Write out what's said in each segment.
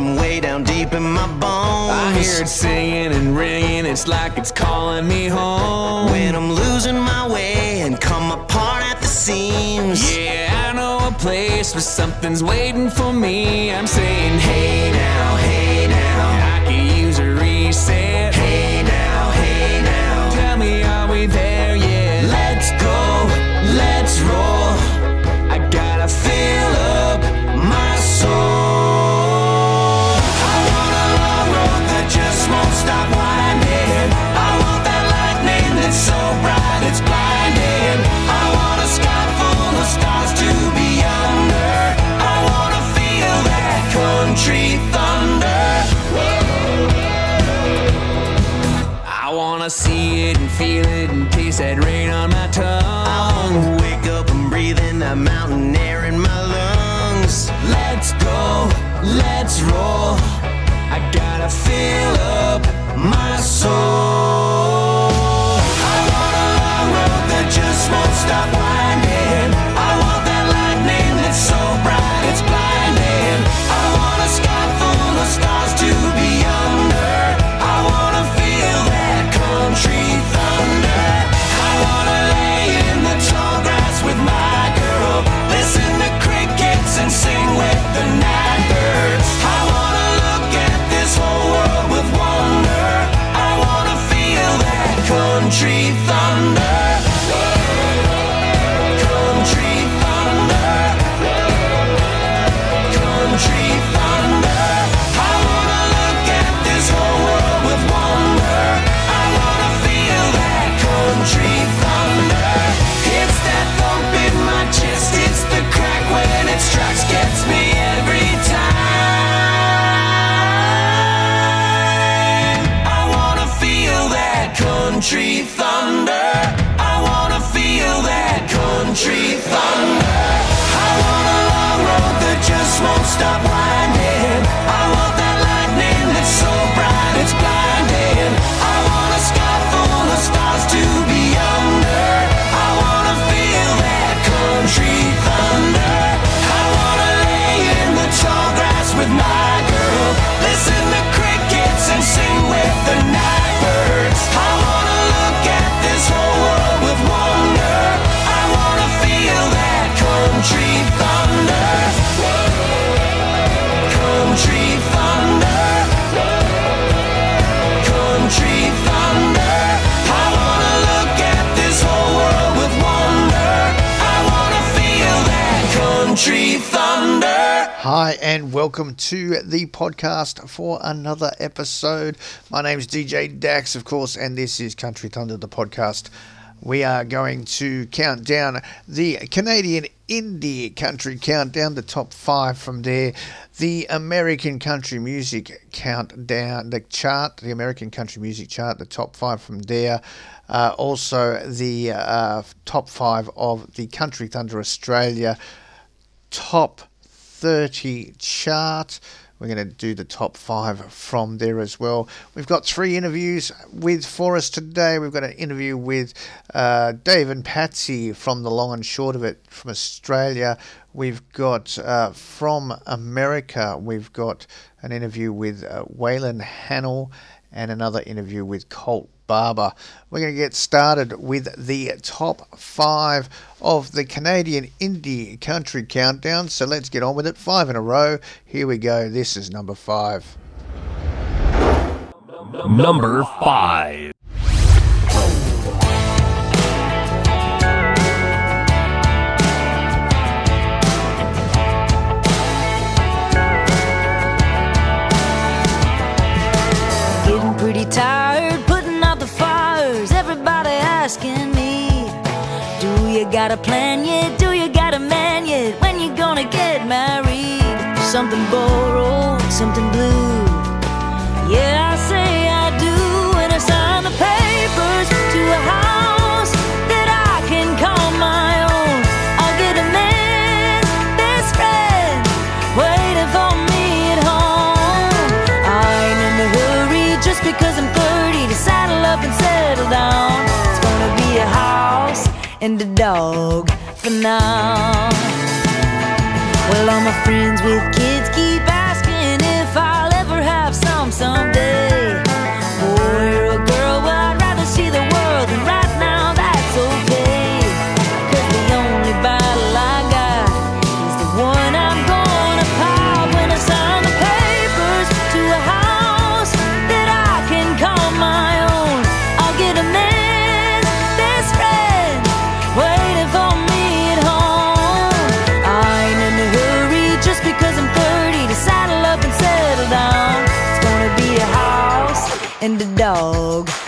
from way down deep in my bones. I hear it singing and ringing, it's like it's calling me home. When I'm losing my way and come apart at the seams. Yeah, I know a place where something's waiting for me. I'm saying, hey now, feel it and taste that rain on my I tongue. wanna wake up and breathe in that mountain air in my lungs. Let's go, let's Hi, and welcome to the podcast for another episode. My name is DJ Dax, of course, and this is Country Thunder, the podcast. We are going to count down the Canadian Indie Country Countdown, the top five from there, the American Country Music Countdown, the chart, the American Country Music Chart, the top five from there. Uh, also, the uh, top five of the Country Thunder Australia top 30 chart. We're going to do the top five from there as well. We've got three interviews with for us today. We've got an interview with uh, Dave and Patsy from the long and short of it from Australia. We've got uh, from America, we've got an interview with uh, Waylon Hanel and another interview with Kolt Barber. We're going to get started with the top five of the Canadian Indie Country Countdown. So let's get on with it. Five in a row. Here we go. This is number five. Number five. Got a plan yet? Do you got a man yet? When you gonna get married? Something borrowed, something blue. and a dog for now. Well, all my friends with kids keep asking if I'll ever have some someday. and the dog.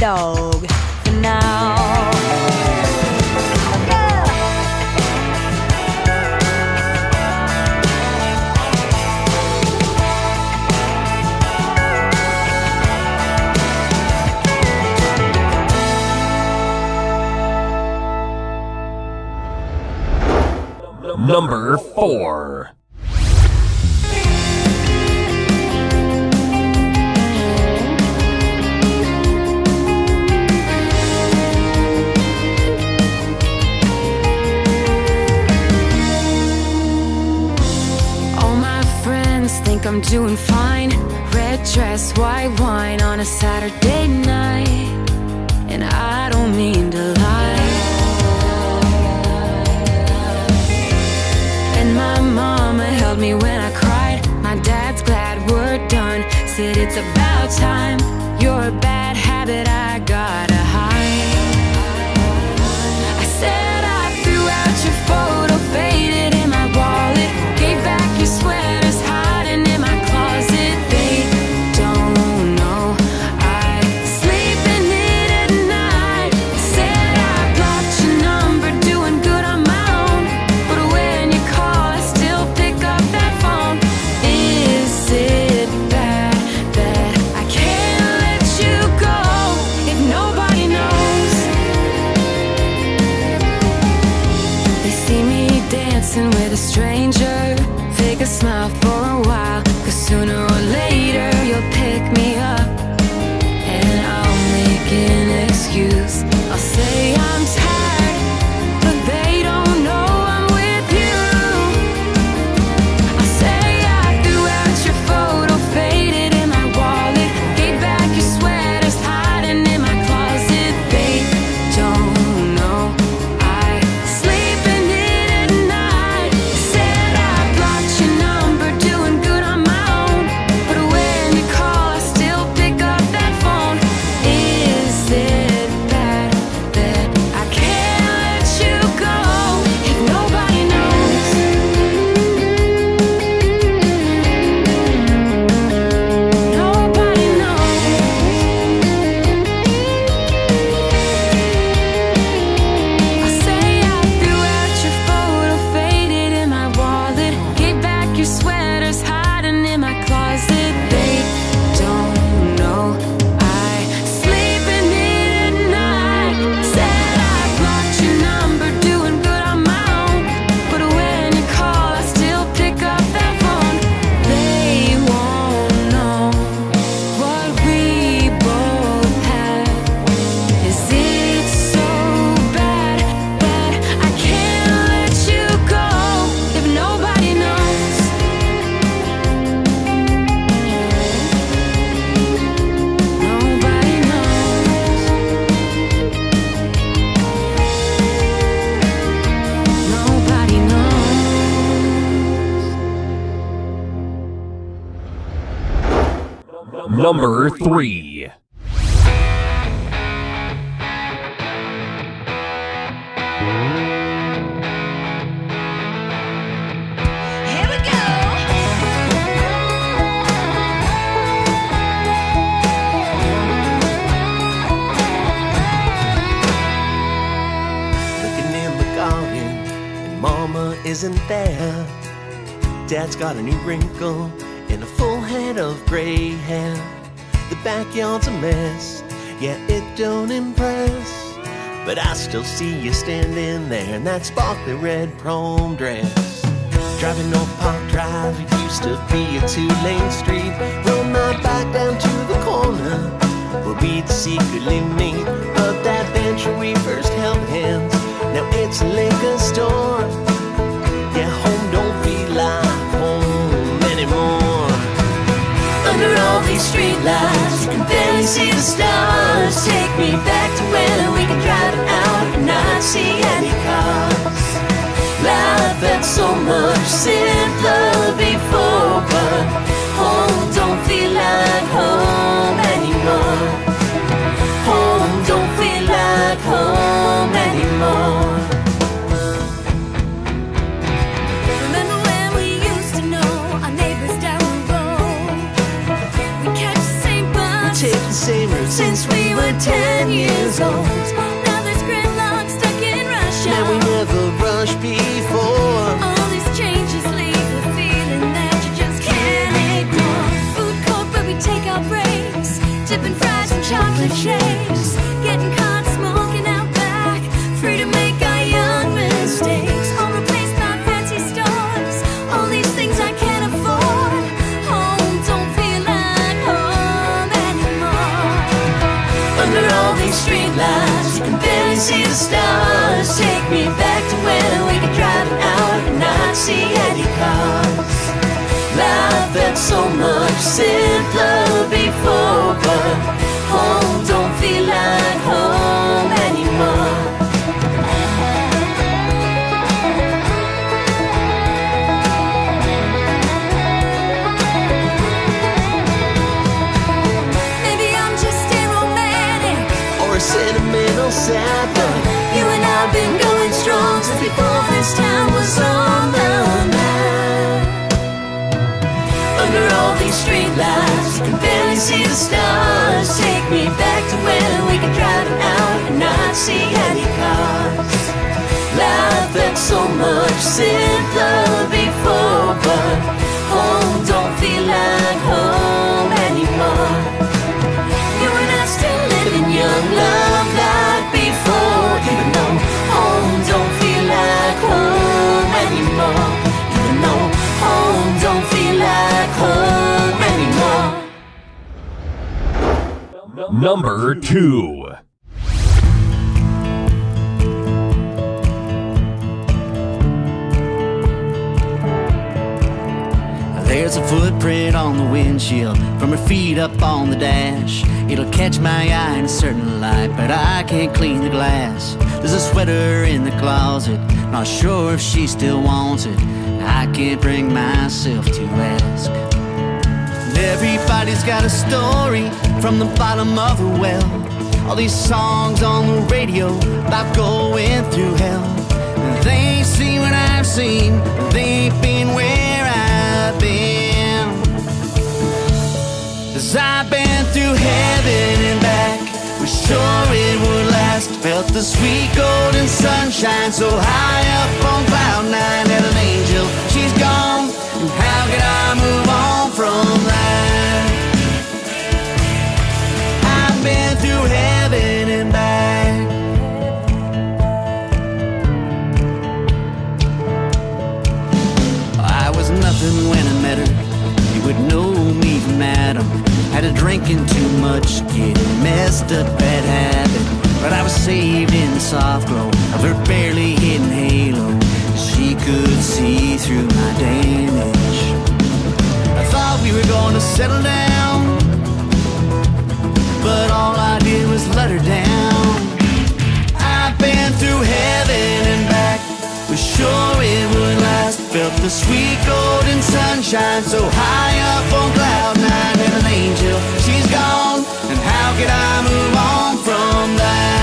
dog for now. Number four. doing fine. Red dress, white wine on a Saturday. dad's got a new wrinkle and a full head of gray hair. The backyard's a mess, yeah, it don't impress. But I still see you standing there in that sparkly red prom dress. Driving North Park Drive, it used to be a two-lane street. Roll my bike down to the corner where we'd secretly meet. But that venture we first held hands, now it's a liquor store. All these streetlights, can barely see the stars. Take me back to when we could drive out and not see any cars. Life felt so much simpler before, but home don't feel like home anymore. Home don't feel like home anymore. Since we were ten years old. Now there's gridlock stuck in Russia. Now we never rush before. All these changes leave the feeling that you just can't ignore. Food court where we take our breaks, dipping fries and chocolate shakes, stars. Take me back to when we could drive out and not see any cars. Life felt so much simpler before, but streetlights, you can barely see the stars. Take me back to when we could drive out and not see any cars. Life felt so much simpler before, but home don't feel like home anymore. You and I still living young, love Number 2. There's a footprint on the windshield from her feet up on the dash. It'll catch my eye in a certain light, but I can't clean the glass. There's a sweater in the closet, not sure if she still wants it. I can't bring myself to ask. Everybody's got a story from the bottom of the well. All these songs on the radio about going through hell. They ain't seen what I've seen, they ain't been where I've been. Cause I've been through heaven and back, was sure it would last. Felt the sweet golden sunshine so high up on cloud nine. Had an angel, she's gone. And how could I move on from that? I've been through heaven and back. I was nothing when I met her. You would know me from Adam. Had a drinking too much, getting messed up bad habit. But I was saved in the soft glow of her barely hidden halo. Could see through my damage. I thought we were to settle down, but all I did was let her down. I've been through heaven and back, was sure it would last. Felt the sweet golden sunshine so high up on cloud nine. And an angel, she's gone, and how could I move on from that?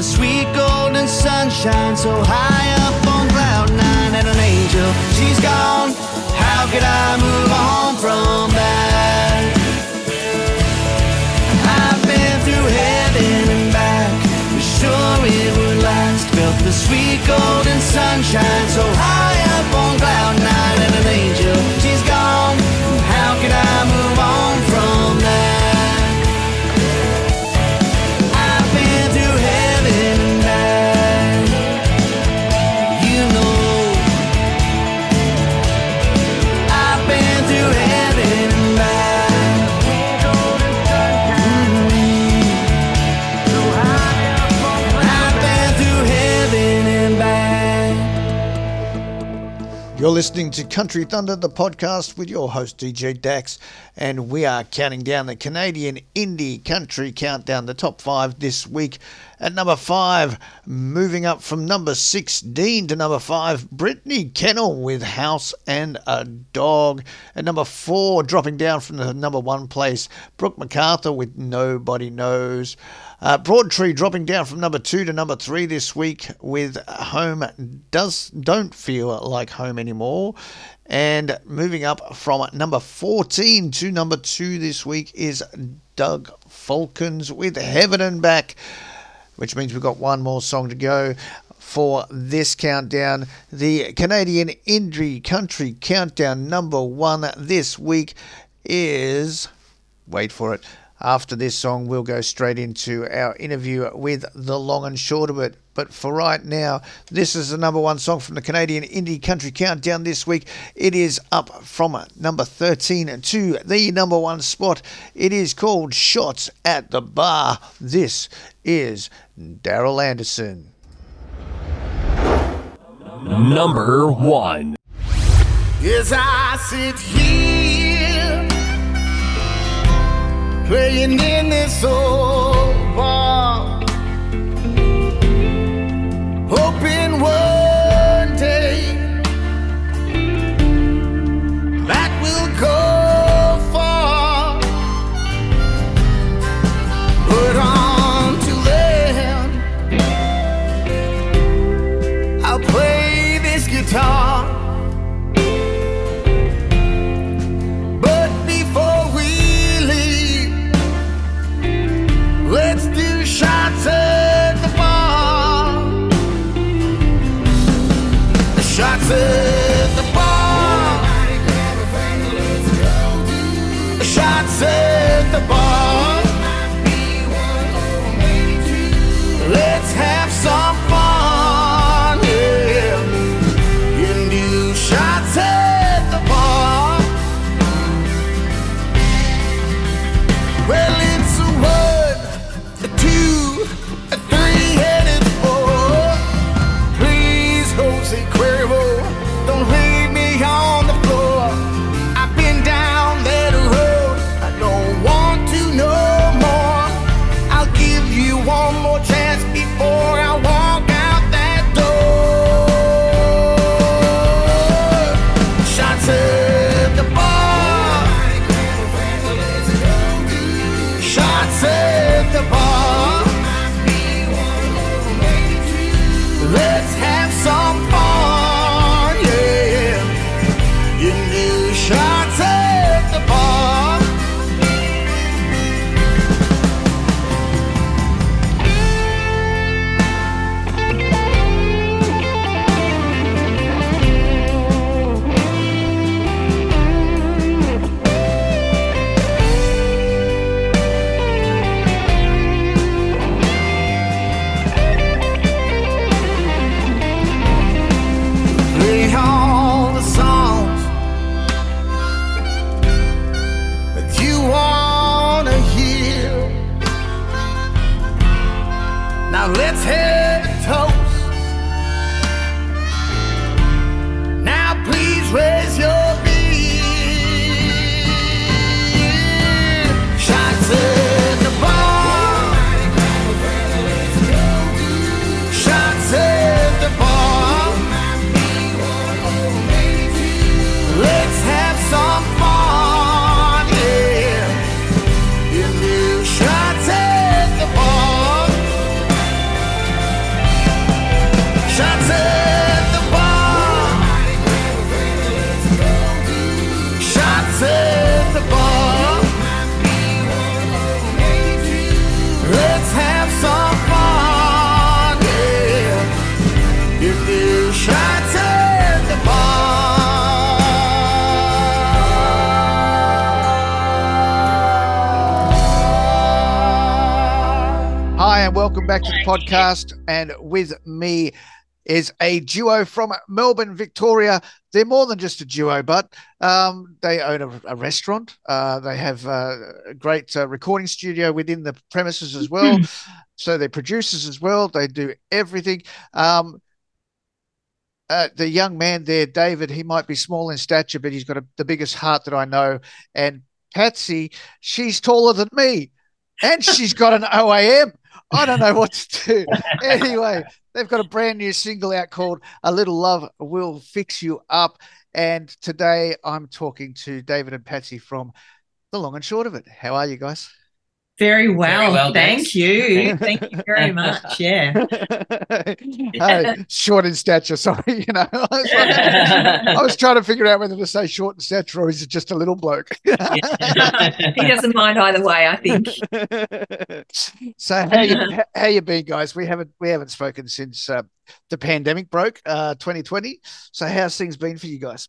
The sweet golden sunshine so high up on cloud nine, and an angel, she's gone. How could I move on from that? I've been through heaven and back. Sure it would last. Felt the sweet golden sunshine so high up on cloud nine. And an angel, You're listening to Country Thunder, the podcast with your host DJ Dax, and we are counting down the Canadian indie country countdown, the top five this week. At number five, moving up from number 16 to number five, Brittany Kennell with House and a Dog. At number four, dropping down from the number one place, Brooke MacArthur with Nobody Knows. Uh, Broadtree dropping down from number two to number three this week with Home Does Don't Feel Like Home Anymore. And moving up from number 14 to number two this week is Doug Falcons with Heaven and Back, which means we've got one more song to go for this countdown. The Canadian Indie Country Countdown number one this week is. Wait for it. After this song, we'll go straight into our interview with the long and short of it. But for right now, this is the number one song from the Canadian Indie Country Countdown this week. It is up from number 13 to the number one spot. It is called Shots at the Bar. This is Daryl Anderson. Number one. As I sit here playing in this old Shots back to the podcast. And with me is a duo from Melbourne, Victoria. They're more than just a duo, but um, they own a, a restaurant. Uh, they have a great uh, recording studio within the premises as well. so they're producers as well. They do everything. Um, uh, the young man there, David, he might be small in stature, but he's got a, the biggest heart that I know. And Patsy, she's taller than me, and she's got an OAM. I don't know what to do. Anyway, they've got a brand new single out called A Little Love Will Fix You Up. And today I'm talking to David and Patsy from The Long and Short of It. How are you guys? Very well, well, thank thanks. you. Thank you very much. Yeah. Uh, short in stature, sorry. You know, I was, like- I was trying to figure out whether to say short in stature or is it just a little bloke? he doesn't mind either way, I think. so how you how- how you been, guys? We haven't we haven't spoken since uh, the pandemic broke, uh, 2020. So how's things been for you guys?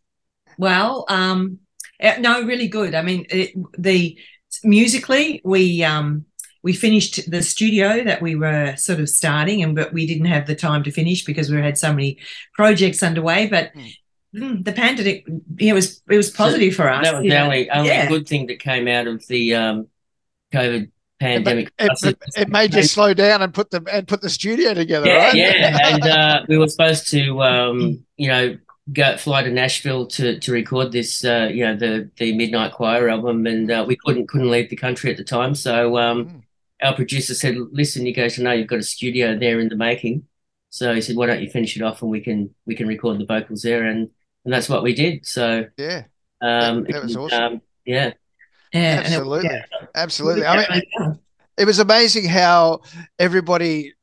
Well, um, eh, no, really good. I mean, it, the musically, we um, we finished the studio that we were sort of starting, and but we didn't have the time to finish because we had so many projects underway. But mm, the pandemic, it was it was positive for us. That was the only, only Yeah. good thing that came out of the um, COVID It, pandemic. it, it made you slow down and put the and put the studio together, Yeah, right? yeah, and uh, we were supposed to, um, you know, go fly to Nashville to to record this, uh, you know, the the Midnight Choir album, and uh, we couldn't couldn't leave the country at the time. So um, Mm. our producer said, "Listen, you guys know you've got a studio there in the making." So he said, "Why don't you finish it off and we can we can record the vocals there?" And and that's what we did. So yeah, um, That- that was and, awesome. um, yeah. Yeah, and it- absolutely, yeah. absolutely. I mean, it was amazing how everybody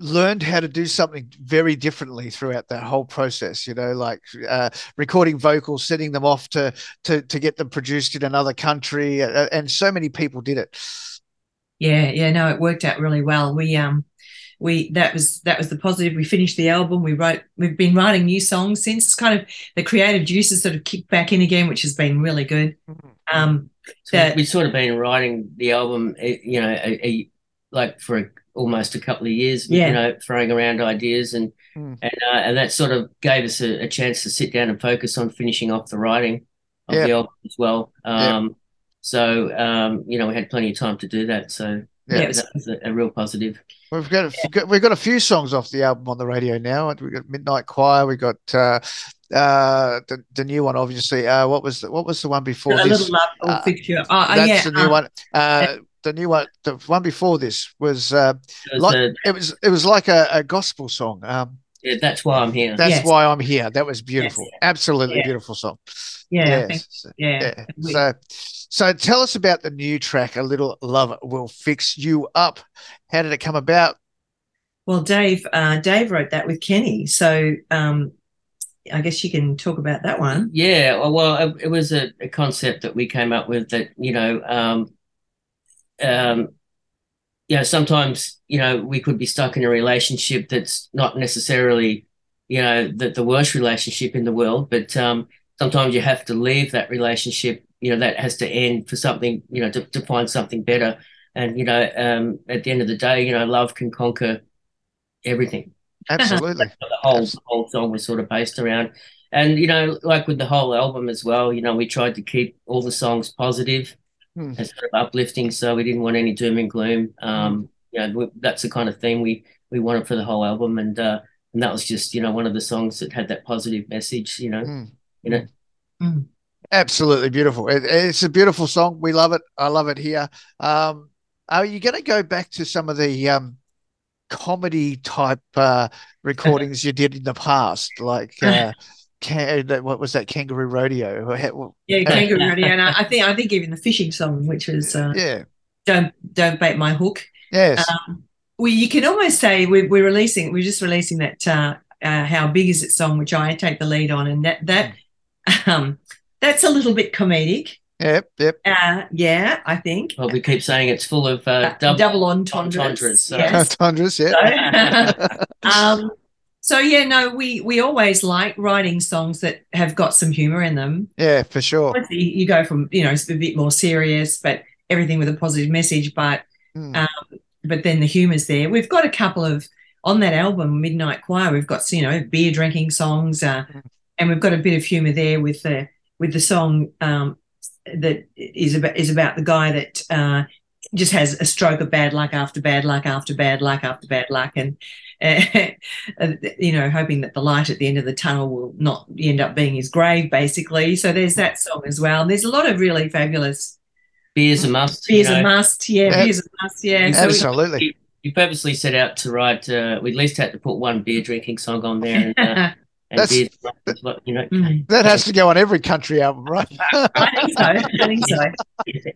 learned how to do something very differently throughout that whole process you know like uh, recording vocals sending them off to to to get them produced in another country uh, and so many people did it Yeah, yeah, no, it worked out really well. We um we that was that was the positive. We finished the album. We wrote we've been writing new songs since. It's kind of the creative juices sort of kicked back in again, which has been really good. Um So that we'd sort of been writing the album, eh, you know, a, a, like for a, almost a couple of years, Yeah. you know, throwing around ideas and Mm. and uh, and that sort of gave us a, a chance to sit down and focus on finishing off the writing of Yeah. the album as well. Yeah. Um, so um, you know, we had plenty of time to do that. So Yeah. yeah, that was a, a real positive. we've got, a, we've got a few songs off the album on the radio now we've got midnight choir We've got uh uh the, the new one obviously uh what was the, what was the one before a this little love uh, you. Oh, oh, that's yeah, the new um, one uh the new one the one before this was uh It was Like- a- it was it was like a, a gospel song um yeah, that's why I'm here. That's Yes. why I'm here. That was beautiful. Absolutely Yeah. beautiful song. Yeah, thank- Yes. yeah. Yeah. So so tell us about the new track, A Little Love Will Fix You Up. How did it come about? Well, Dave, uh, Dave wrote that with Kenny, so um, I guess you can talk about that one. Yeah, well, well, it, it was a, a concept that we came up with that, you know, um, um, you know, sometimes, you know, we could be stuck in a relationship that's not necessarily, you know, the, the worst relationship in the world, but um, sometimes you have to leave that relationship, you know, that has to end for something, you know, to, to find something better. And, you know, um, at the end of the day, you know, love can conquer everything Absolutely. the whole Abs- the whole song was sort of based around. And you know, like with the whole album as well, you know, we tried to keep all the songs positive Hmm. and sort of uplifting, so we didn't want any doom and gloom. Um, you know, we, that's the kind of thing we we wanted for the whole album, and uh, and that was just you know one of the songs that had that positive message. You know, Hmm. you know, Absolutely beautiful. It, it's a beautiful song. We love it. I love it here. Um, are you going to go back to some of the um, comedy type uh, recordings you did in the past, like uh, can, what was that Kangaroo Rodeo? Yeah, Kangaroo Radio, and I, I think I think even the fishing song, which was uh, Yeah. "Don't Don't Bait My Hook." Yes. Um, we you can almost say we're, we're releasing we're just releasing that uh, uh, how big is it song which I take the lead on and that that um that's a little bit comedic Yep. Yep. uh, yeah I think well, we keep saying it's full of uh, double, double. entendres, entendres, so- yes. Tundras. Yeah. um so yeah no we we always like writing songs that have got some humor in them yeah, for sure. Obviously, you go from you know it's a bit more serious but everything with a positive message but Mm. um, but then the humor's there. We've got a couple of on that album, Midnight Choir. We've got you know beer drinking songs, uh, and we've got a bit of humour there with the with the song um, that is about is about the guy that uh, just has a stroke of bad luck after bad luck after bad luck after bad luck, and uh, you know, hoping that the light at the end of the tunnel will not end up being his grave, basically. So there's that song as well. And there's a lot of really fabulous Beer's a must. you beers a must, yeah, Yeah. beers a must, yeah. So we- Absolutely. You purposely set out to write. Uh, we at least had to put one beer drinking song on there, and, uh, and That's- beer's a must, is what, you know. Mm. That has to go on every country album, right? I think so. I think so.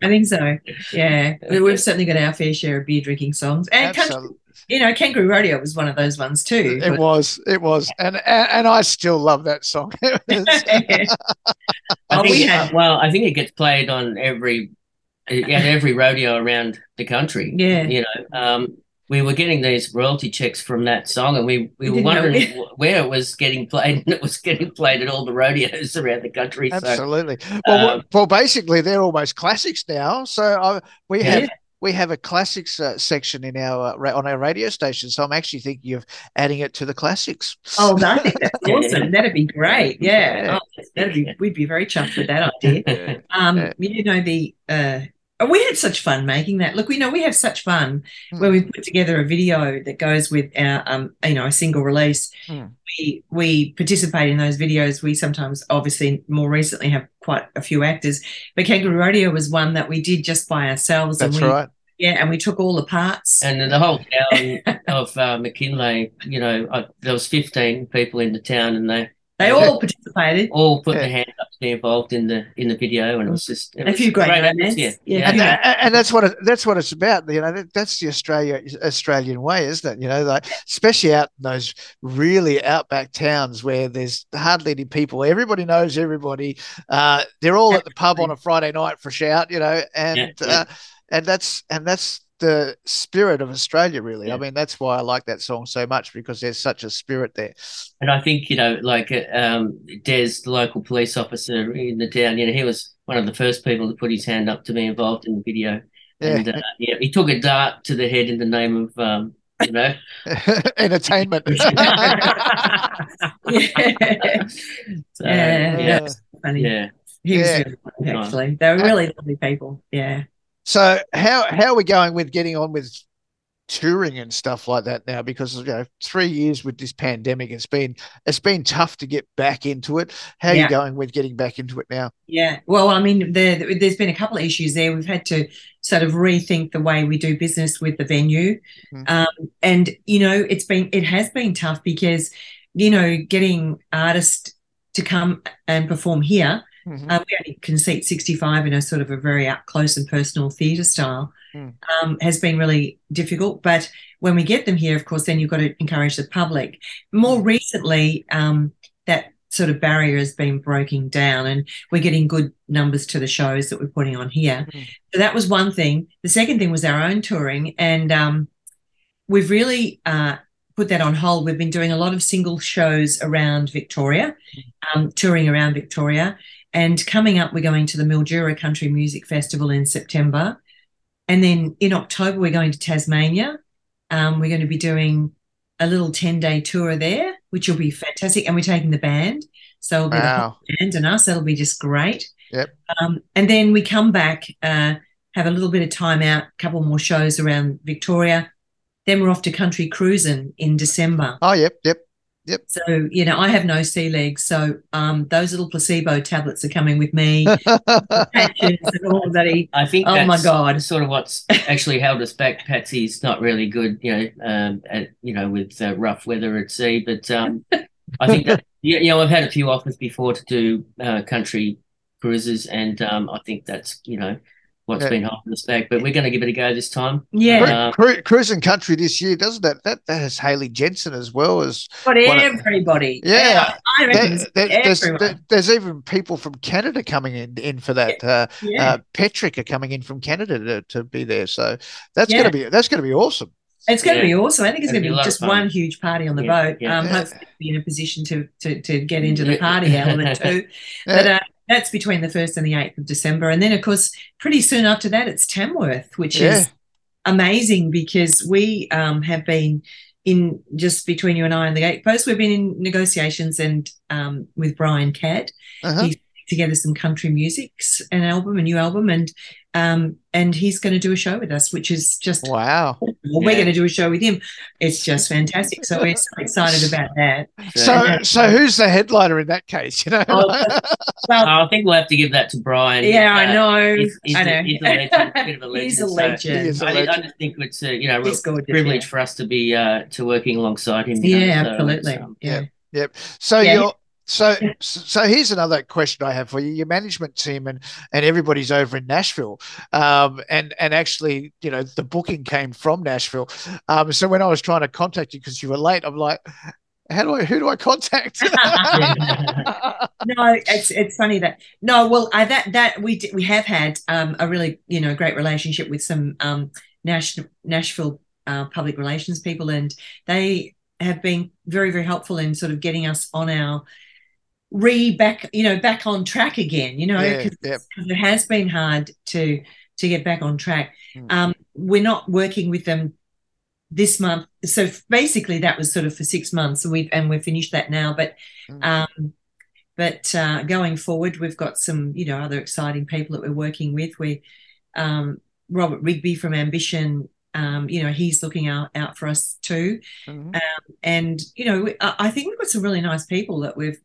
I think so. Yeah, We- we've certainly got our fair share of beer drinking songs, and country, you know, Kangaroo Rodeo was one of those ones too. It was, it was, and, and and I still love that song. I Oh, think, uh, well, I think it gets played on every at every rodeo around the country. Yeah. you know, um, we were getting these royalty checks from that song, and we, we We were wondering where it was getting played, and it was getting played at all the rodeos around the country. So Absolutely. Well, um, well, basically, they're almost classics now. So uh, we have we have a classics uh, section in our uh, on our radio station. So I'm actually thinking of adding it to the classics. Oh, I think that's awesome. That'd be great. Yeah, Yeah. Oh, that'd be. We'd be very chuffed with that idea. Um, Yeah. you know the. Uh, we had such fun making that. Look, we know we have such fun Hmm. when we put together a video that goes with our, um, you know, a single release. Hmm. We we participate in those videos. We sometimes, obviously, more recently have quite a few actors, but Kangaroo Rodeo was one that we did just by ourselves. That's and we, right. Yeah, and we took all the parts. and the whole town of uh, McKinlay, you know, I, there was fifteen people in the town, and they they all participated. all put Yeah. their hand up to be involved in the in the video, and it was just it A was few great moments. Yeah, Yeah, And, Yeah. and- and that's what it, that's what it's about. You know, that, that's the Australia Australian way, isn't it? You know, like especially out in those really outback towns where there's hardly any people. Everybody knows everybody. Uh, they're all at the pub on a Friday night for a shout. You know, and Yeah, yeah. Uh, and that's and that's the spirit of Australia. Really, I mean, that's why I like that song so much because there's such a spirit there. And I think, you know, like um, Des, the local police officer in the town, you know, he was one of the first people to put his hand up to be involved in the video. Yeah, And uh, yeah, he took a dart to the head in the name of, um, you know, entertainment. yeah. so, Yeah, yeah, that's funny. yeah. He was Yeah. really funny, actually. They were really lovely people. Yeah. So how how are we going with getting on with touring and stuff like that now? Because you know, three years with this pandemic, it's been it's been tough to get back into it. How are Yeah. you going with getting back into it now? Yeah. Well, I mean, there, there's been a couple of issues there. We've had to sort of rethink the way we do business with the venue. Mhm. Um, and, you know, it's been, it has been tough because, you know, getting artists to come and perform here, Mhm. uh, we only can seat 65 in a sort of a very up close and personal theatre style, Mm. um, has been really difficult. But when we get them here, of course, then you've got to encourage the public. More recently, um, that sort of barrier has been breaking down and we're getting good numbers to the shows that we're putting on here. Mm. So that was one thing. The second thing was our own touring. And um, we've really uh, put that on hold. We've been doing a lot of single shows around Victoria, um, touring around Victoria. And coming up, we're going to the Mildura Country Music Festival in September. And then in October, we're going to Tasmania. Um, we're going to be doing a little 10 day tour there, which will be fantastic. And we're taking the band. So it'll be the band and us. That'll be just great. Yep. Um, and then we come back, uh, have a little bit of time out, a couple more shows around Victoria. Then we're off to country cruising in December. Oh, yep, yep. So, you know, I have no sea legs. So um, those little placebo tablets are coming with me, patches and all that. he- I think Oh my God. sort of what's actually held us back. Patsy's not really good, you know, um, at, you know, with uh, rough weather at sea. But um, I think that you you know I've had a few offers before to do uh, country cruises, and um, I think that's you know what's Yeah. been holding us back. But we're going to give it a go this time. Yeah. Cru- cru- cruising country this year, doesn't that? That that has Hayley Jensen as well as But What a- everybody. Yeah. I reckon there- it's there's, there- there's even people from Canada coming in in for that. Uh, yeah. uh, Petric are coming in from Canada to, to be there, so that's Yeah. gonna be that's gonna be awesome. It's going to be awesome. I think it's going to a be just fun. one huge party on the Yeah, boat. yeah. Um, Yeah. hopefully, be in a position to to, to get into the party element too. But uh, that's between the first and the eighth of December, and then of course, pretty soon after that, it's Tamworth, which Yeah. is amazing because we um, have been in just between you and I and the Gatepost. We've been in negotiations and um, with Brian Cadd. Uh-huh. He's together some country music's an album, a new album, and um, and he's going to do a show with us, which is just Wow. well, we're Yeah. going to do a show with him. It's just fantastic. So we're so excited about that. So, so who's the headliner in that case? You know, Oh, Well, I think we'll have to give that to Brian. yeah, I Uh, know. He's, he's, I a, know. he's a legend, a bit of a legend. He's a so legend. He is a I, I legend. just think it's a you know real gorgeous, privilege yeah. for us to be uh, to working alongside him. you know, Yeah, so absolutely. it's, um, yeah. Yep. So Yeah. you're so so here's another question I have for you. Your management team and and everybody's over in Nashville. Um and and actually, you know, the booking came from Nashville. Um so when I was trying to contact you because you were late, I'm like, how do I who do I contact? no, it's it's funny that no, well, I that that we we have had um, a really you know great relationship with some um, Nash, Nashville uh, public relations people, and they have been very very helpful in sort of getting us on our re back you know back on track again. You know, Yeah, 'cause- yep. 'cause it has been hard to to get back on track. Mm. Um, we're not working with them this month, so basically that was sort of for six months, and we've and we've finished that now, but. Mm. Um, but uh, going forward, we've got some, you know, other exciting people that we're working with. We, um, Robert Rigby from Ambition, um, you know, he's looking out out for us too. Mhm. Um, and you know, I think we've got some really nice people that we've,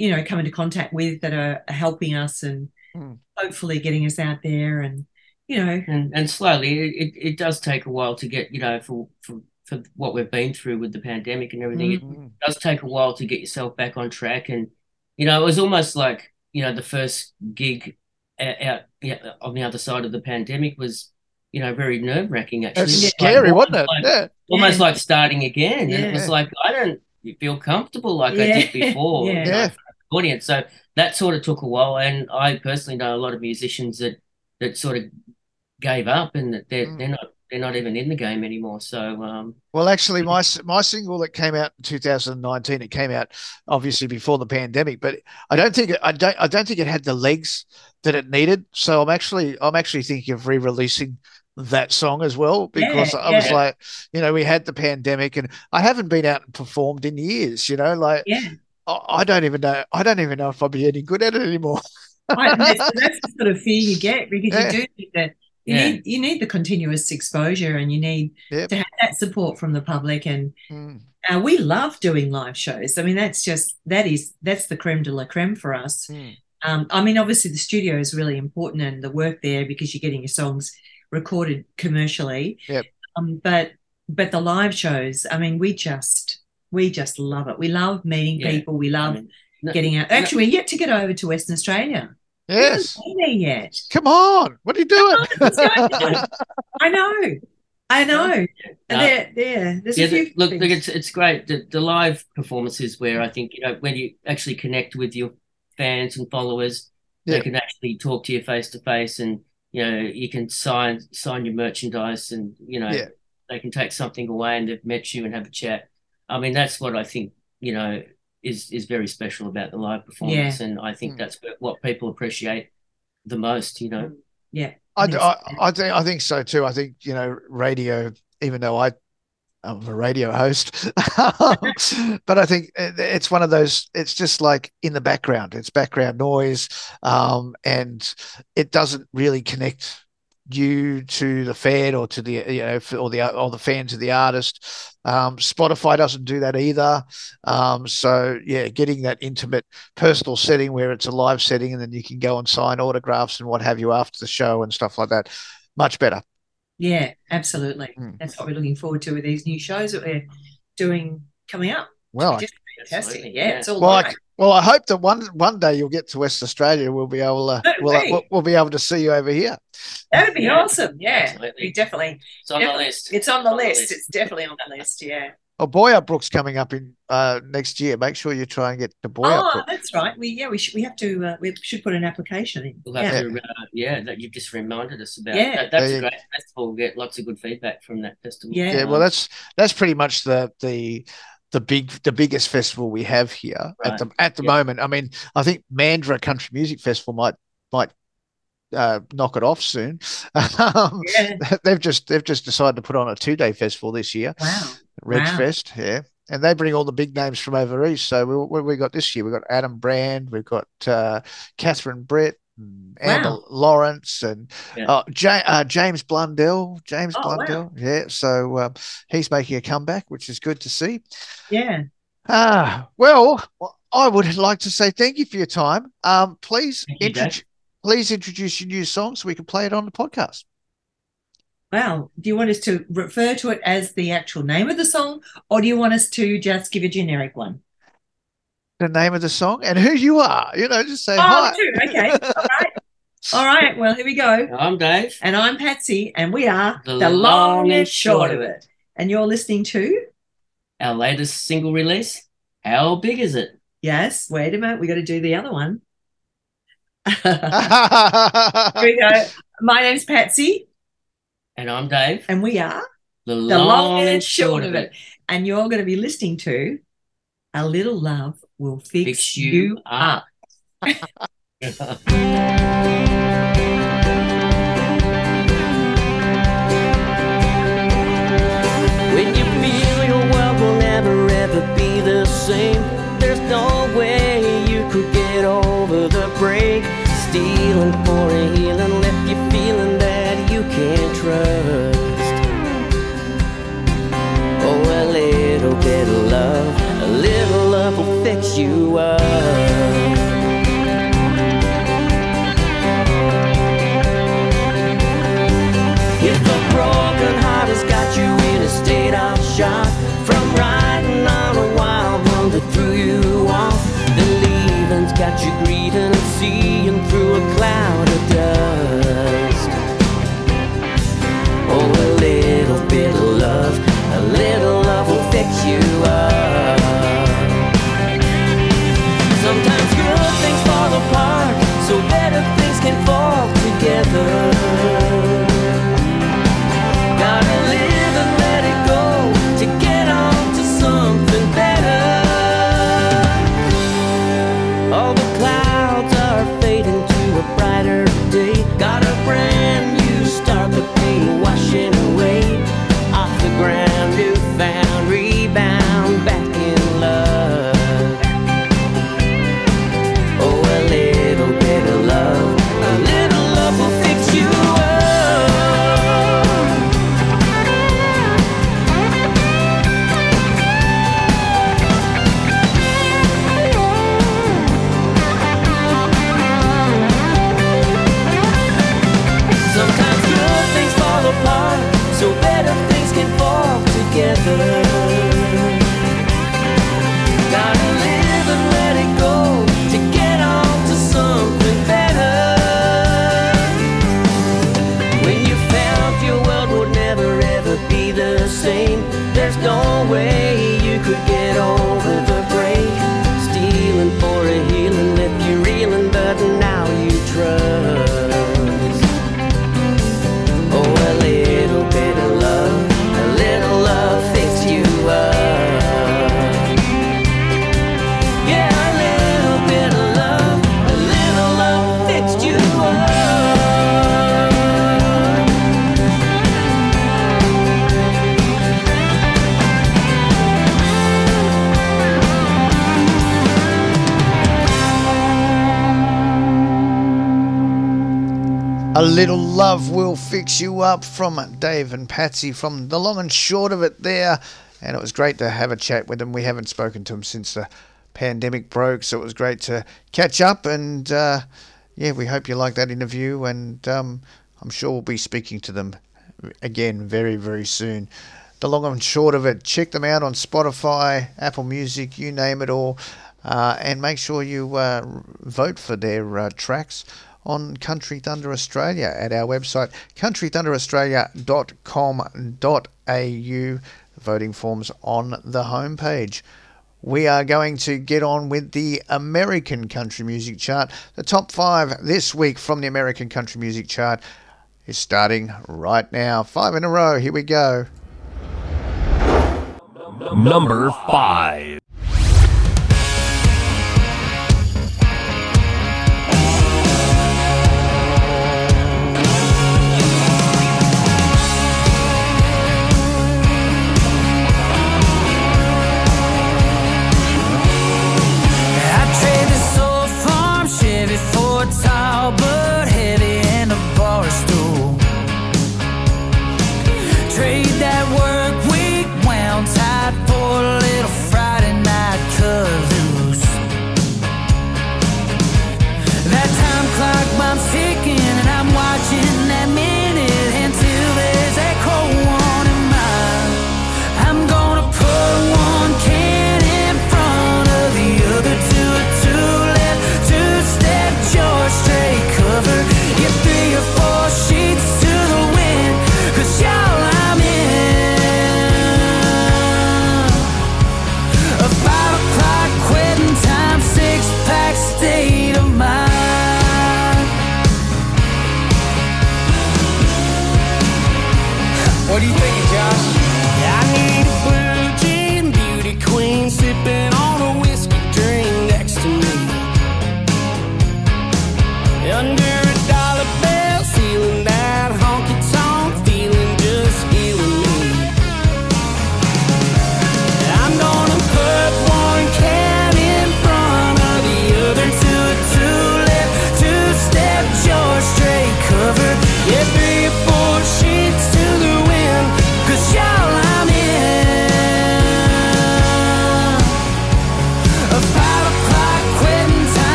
you know, come into contact with that are, are helping us and Mm. hopefully getting us out there. And you know, and and slowly it, it, it does take a while to get you know for for for what we've been through with the pandemic and everything. It Mhm. does take a while to get yourself back on track, and you know it was almost like you know the first gig out, out yeah, on the other side of the pandemic was you know very nerve wracking. Actually, It's It was scary, like- wasn't it? like- Yeah. almost Yeah. like starting again, and it was like I don't feel comfortable like I did before. Yeah. you know, Yeah. for the audience. So that sort of took a while, and I personally know a lot of musicians that that sort of gave up, and that they're Mm. they're not they're not even in the game anymore. So um, Well, actually, my my single that came out in 2019, it came out obviously before the pandemic, but I don't think it, I don't I don't think it had the legs that it needed. So I'm actually I'm actually thinking of re-releasing that song as well because Yeah, I was yeah. like, you know, we had the pandemic and I haven't been out and performed in years. You know, like yeah, I, I don't even know I don't even know if I'll be any good at it anymore. I, that's, that's the sort of fear you get because Yeah. you do need the you Yeah. need you need the continuous exposure and you need Yep. to have that support from the public and Mm, uh, we love doing live shows. I mean that's just that is that's the creme de la creme for us. mm. Um, I mean obviously the studio is really important and the work there because you're getting your songs recorded commercially. Yep. Um, but but the live shows, I mean we just we just love it. We love meeting Yeah. people. We I love mean, no- getting out. no- Actually, we're yet to get over to Western Australia. We haven't Yes. been there yet. Come on. What are you doing? I know. I know. No. There, there. There's yeah, a few. the- look, look, it's it's great. The, the live performances where I think you know when you actually connect with your fans and followers, Yeah. they can actually talk to you face to face, and you know you can sign sign your merchandise, and you know Yeah. they can take something away, and they've met you and have a chat. I mean, that's what I think you know is is very special about the live performance, and I think Mm. that's what people appreciate the most. You know, yeah. I, I, I think I think so too. I think you know radio, even though I I'm a radio host, but I think it's one of those. It's just like in the background. It's background noise, um, and it doesn't really connect you to the fan or to the you know or the or the fan to the artist. Um, Spotify doesn't do that either. Um, so yeah, getting that intimate personal setting where it's a live setting and then you can go and sign autographs and what have you after the show and stuff like that. Much better. Yeah, absolutely. Mm. That's what we're looking forward to with these new shows that we're doing coming up. Well, Just fantastic. Yeah, yeah. it's all well, I, well, I hope that one one day you'll get to West Australia. We'll be able to we'll, we'll, we'll be able to see you over here. That'd be Yeah, awesome. Yeah, absolutely. we definitely. it's on Yeah, the list. It's on the list. It's definitely on the list. Yeah. Oh, Boyup Brook's coming up in uh, next year. Make sure you try and get to Boy Oh, Brook. that's right. We yeah we should we have to uh, we should put an application in. We'll have Yeah. to, uh, yeah, that you've just reminded us about. Yeah. That, that's There a great festival. We'll get lots of good feedback from that festival. Yeah. Yeah, well, that's that's pretty much the the the big the biggest festival we have here at the at the Yeah. moment. I mean, I think Mandra Country Music Festival might might uh, knock it off soon. Um, Yeah. They've just they've just decided to put on a two day festival this year, Wow. Reg Wow. Fest. Yeah, and they bring all the big names from over east. So we, we got this year? We've got Adam Brand, we've got uh, Catherine Britt, Amber Wow. Lawrence, and Yeah. uh, ja- uh, James Blundell. James Oh, wow. Blundell. Yeah, so um, he's making a comeback, which is good to see. Yeah. Ah, well, I would like to say thank you for your time. Um, please you, Dave. introduce please introduce your new song so we can play it on the podcast. Wow. Do you want us to refer to it as the actual name of the song, or do you want us to just give a generic one? The name of the song and who you are. You know, just say Oh, hi. true. Okay. All right. All right. Well, here we go. I'm Dave. And I'm Patsy, and we are The the, long long and and short short of of it. And you're listening to Our latest single release. How big is it? yes. Wait a minute. We got to do the other one. here That's we go. My name's Patsy, And I'm Dave. and we are The, the long, and short of it. And you're going to be listening to "A Little Love Will Fix, Fix You, You Up." When you feel your world will never ever be the same, there's no way you could get over the break. Stealing for a healing left you feeling that you can't trust. Oh, a little bit of love, love will fix you up. If a broken heart has got you in a state of shock from riding on a wild one that threw you off, then leaving's got you grieving and seeing through a cloud fix you up from Dave and Patsy from the long and short of it there. And it was great to have a chat with them. We haven't spoken to them since the pandemic broke, so it was great to catch up. And uh, yeah, we hope you like that interview. And um, I'm sure we'll be speaking to them again very, very soon. The long and short of it, check them out on Spotify, Apple Music, you name it all. Uh, and make sure you uh, vote for their uh, tracks on Country Thunder Australia at our website, countrythunderaustralia.com.au. Voting forms on the homepage. We are going to get on with the American Country Music Chart. The top five this week from the American Country Music Chart is starting right now. Five in a row. Here we go. Number 5. Bomb's ticking, and I'm watching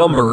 number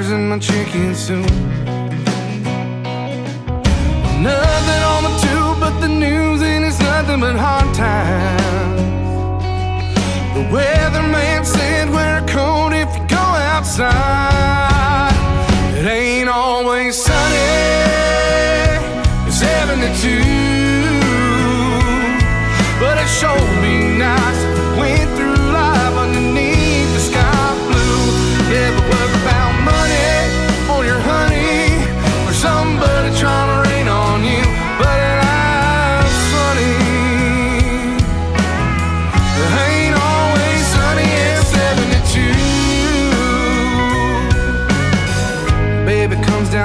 crackers and my chicken soup.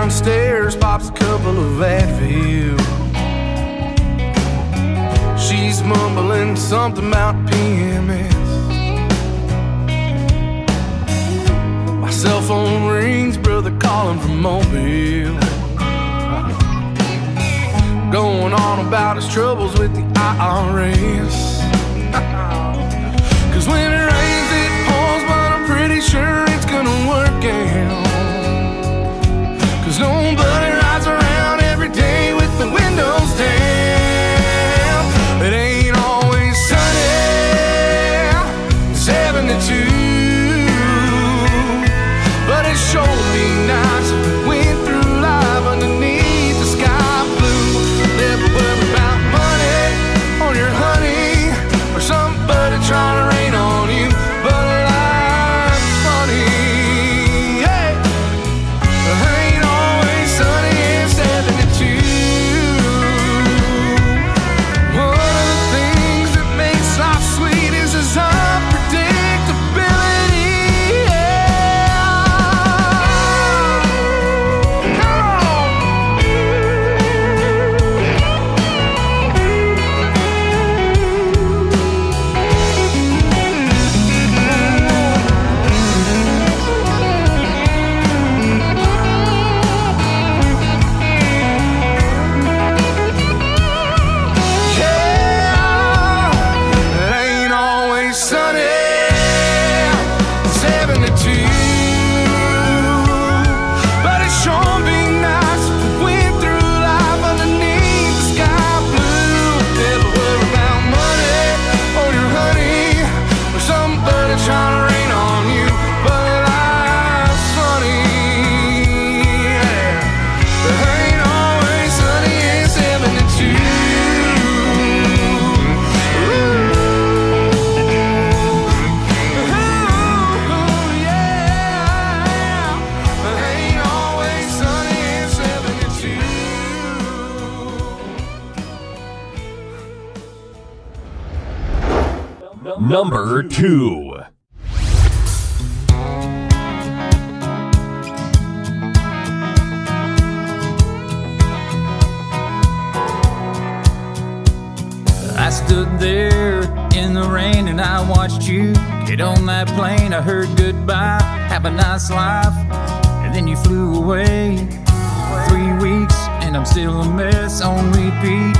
downstairs, pops a couple of Advil. She's mumbling something about PMS. My cell phone rings, brother calling from Mobile. Going on about his troubles with the IRS. Cause when it rains, it pours, but I'm pretty sure it's gonna work out. Cause nobody rides around every day with the windows down. that plane, I heard goodbye. Have a nice life. And then you flew away. Three weeks, and I'm still a mess on repeat.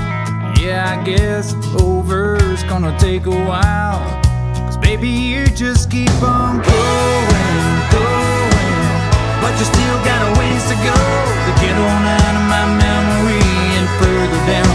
Yeah, I guess over's gonna take a while. Cause baby, you just keep on going, going. But you still got a ways to go to get on out of my memory and further down.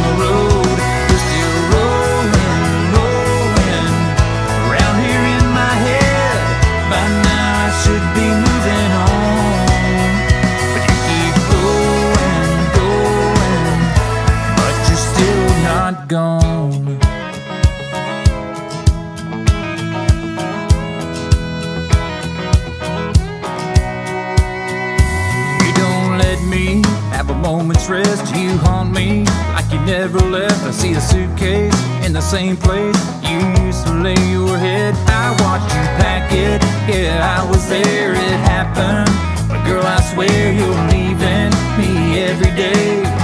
Interest. You haunt me like you never left. I see a suitcase in the same place you used to lay your head. I watched you pack it. Yeah, I was there. It happened. But girl, I swear you're leaving me every day.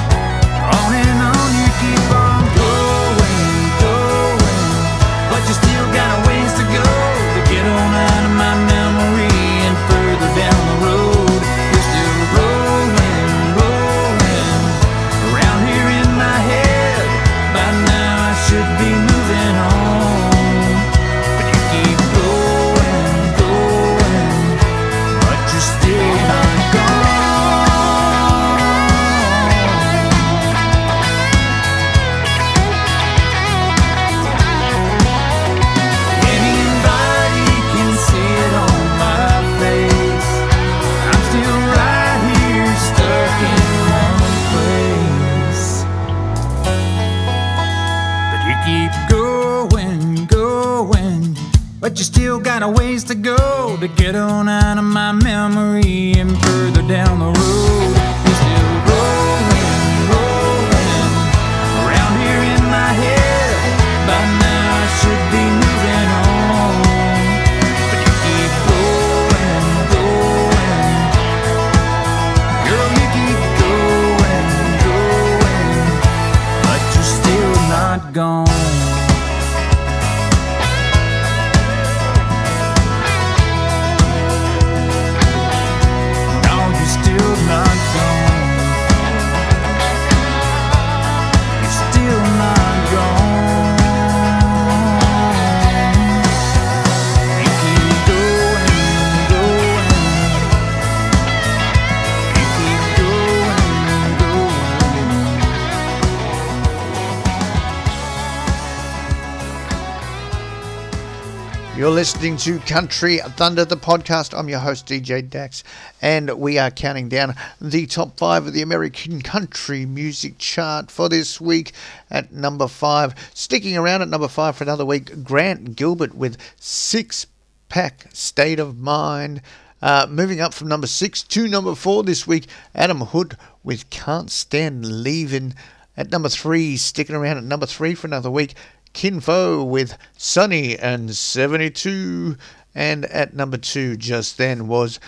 Listening to Country Thunder, the podcast. I'm your host, DJ Dax, and we are counting down the top five of the American country music chart for this week at number five. Sticking around at number five for another week, Grant Gilbert with Six Pack State of Mind. Uh, moving up from number six to number four this week, Adam Hood with Can't Stand Leaving. At number three, sticking around at number three for another week, Kinfo with Sunny and 72. And at number two just then was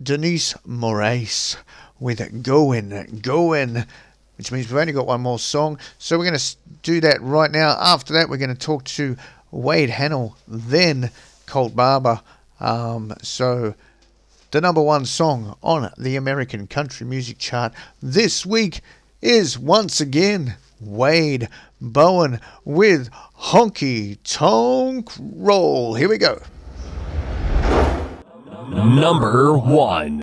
Denise Moraes with Going, Goin', which means we've only got one more song. So we're going to do that right now. After that, we're going to talk to Wade Hanel, then Kolt Barber. Um, so the number one song on the American country music chart this week is once again Wade Bowen with Honky Tonk Roll. Here we go. Number one.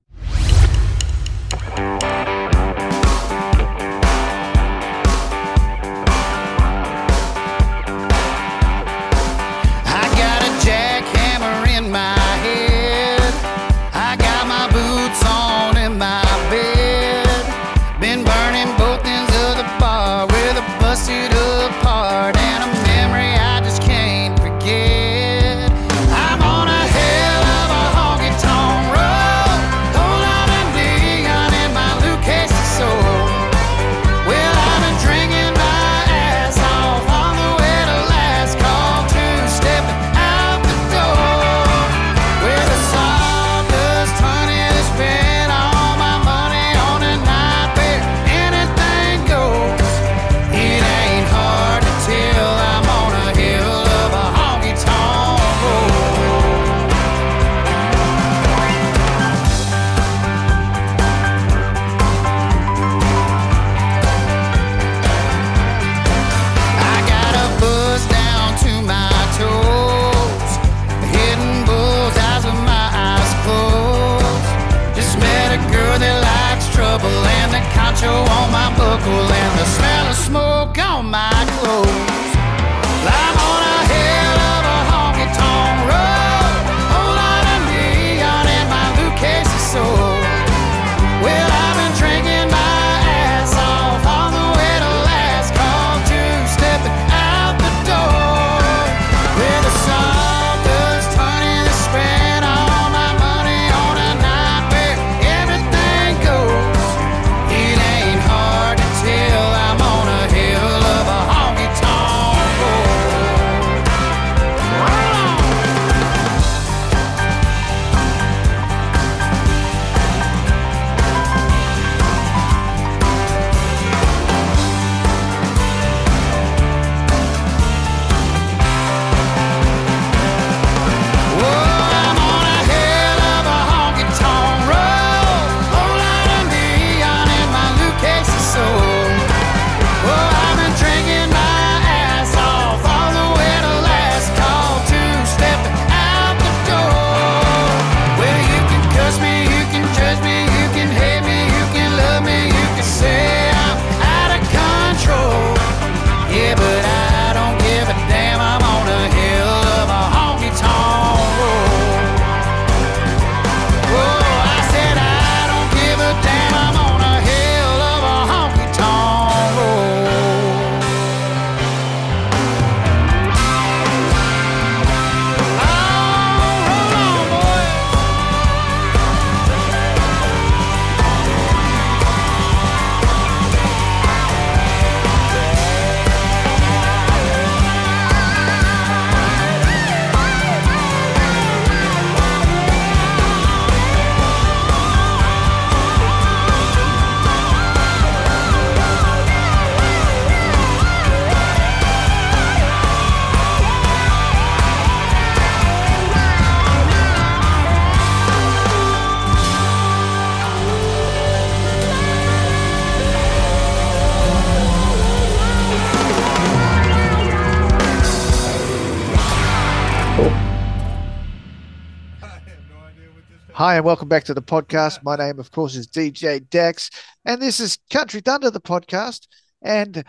Hi, and welcome back to the podcast. My name, of course, is DJ Dex, and this is Country Thunder, the podcast. And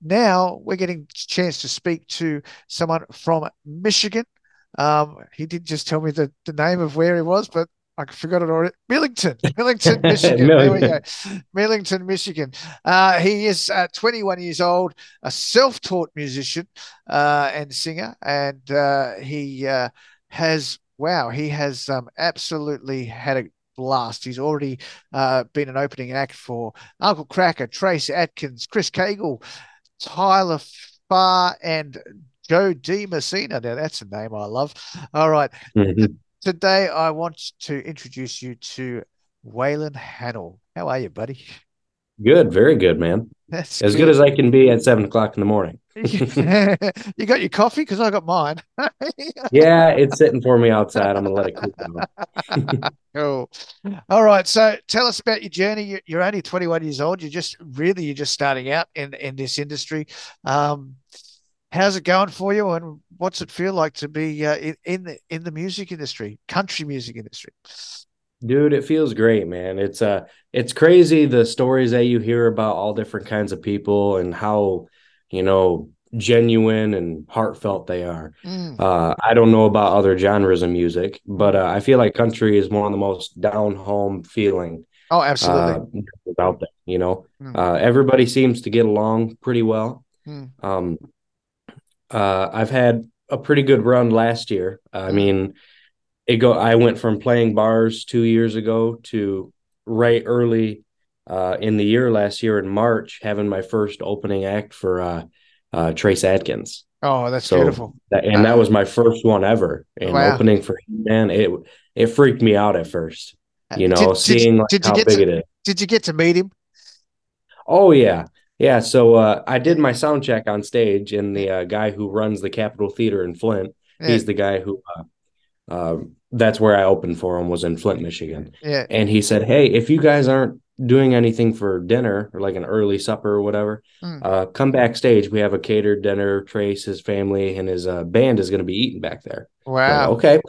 now we're getting a chance to speak to someone from Michigan. Um, he didn't just tell me the, the name of where he was, but I forgot it already. Millington, Millington, Michigan. There we go. Millington, Michigan. Uh, he is uh, 21 years old, a self-taught musician uh, and singer, and uh, he uh, has wow, he has um, absolutely had a blast. He's already uh, been an opening act for Uncle Kracker, Trace Atkins, Chris Cagle, Tyler Farr, and Jo Dee Messina. Now that's a name I love. All right. Mhm. Today I want to introduce you to Waylon Hanel. How are you, buddy? Good, very good, man. That's as good. good. as I can be at seven o'clock in the morning. you got your coffee? Because I got mine. yeah, it's sitting for me outside. I'm gonna let it cool down. Cool. All right. So tell us about your journey. You're, you're only 21 years old. You're just really you're just starting out in in this industry. Um, how's it going for you, and what's it feel like to be uh, in in the in the music industry, country music industry? Dude, it feels great, man. It's uh it's crazy the stories that you hear about all different kinds of people and how, you know, genuine and heartfelt they are. Mm. Uh I don't know about other genres of music, but uh, I feel like country is one of the most down home feeling Oh, absolutely. uh, out there, you know. Mm. Uh everybody seems to get along pretty well. Mm. Um uh I've had a pretty good run last year. I Mm. mean, it go I went from playing bars 2 years ago to right early uh in the year last year in March having my first opening act for uh uh Trace Adkins. Oh, that's So beautiful. that, and that was my first one ever. And Wow. opening for him, man, it it freaked me out at first. You know, Did- did- seeing like did how big to- it is. Did you get to meet him? Oh yeah. Yeah, so uh, I did my sound check on stage, and the uh, guy who runs the Capitol Theater in Flint, Yeah. he's the guy who, uh, um, that's where I opened for him was in Flint, Michigan. Yeah. And he said, "Hey, if you guys aren't doing anything for dinner or like an early supper or whatever, Mm. uh, come backstage. We have a catered dinner. Trace, his family, and his uh, band is going to be eating back there." Wow. okay.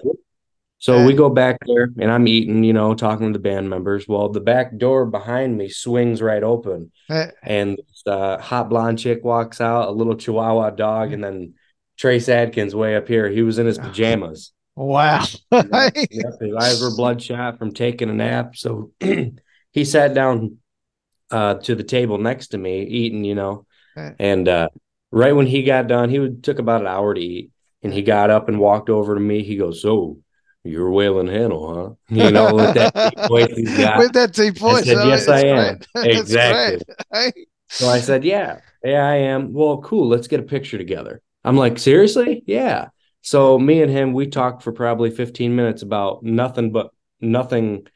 So we go back there and I'm eating, you know, talking to the band members. Well, the back door behind me swings right open Eh, and this uh, hot blonde chick walks out, a little Chihuahua dog, and then Trace Adkins way up here. He was in his pajamas. Wow. Yep, his eyes were bloodshot from taking a nap. So he sat down uh, to the table next to me, eating, you know, Eh. and uh, right when he got done, he would, took about an hour to eat, and he got up and walked over to me. He goes, "So you're Waylon Hanel, huh?" You know, with that deep voice he's got. With that deep voice. I said, oh, "Yes, that's I am." great. Exactly. So I said, Yeah, yeah, I am. Well, cool. Let's get a picture together. I'm like, Seriously? Yeah. So me and him, we talked for probably 15 minutes about nothing but nothing.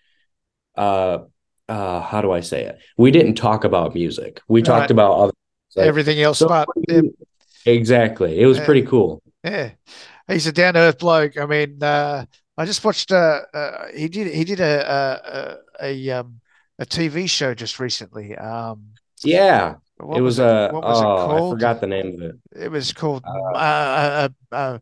Uh, uh, how do I say it? We didn't talk about music. We Right. talked about other like, Everything else, so- but exactly. It was Yeah. pretty cool. yeah. He's a down to earth bloke. I mean, uh, I just watched. Uh, uh, he did. He did a a, a a um a TV show just recently. Um, Yeah. what it was, it? uh, What was it oh, I called? forgot the name of it. It was called uh, uh, uh,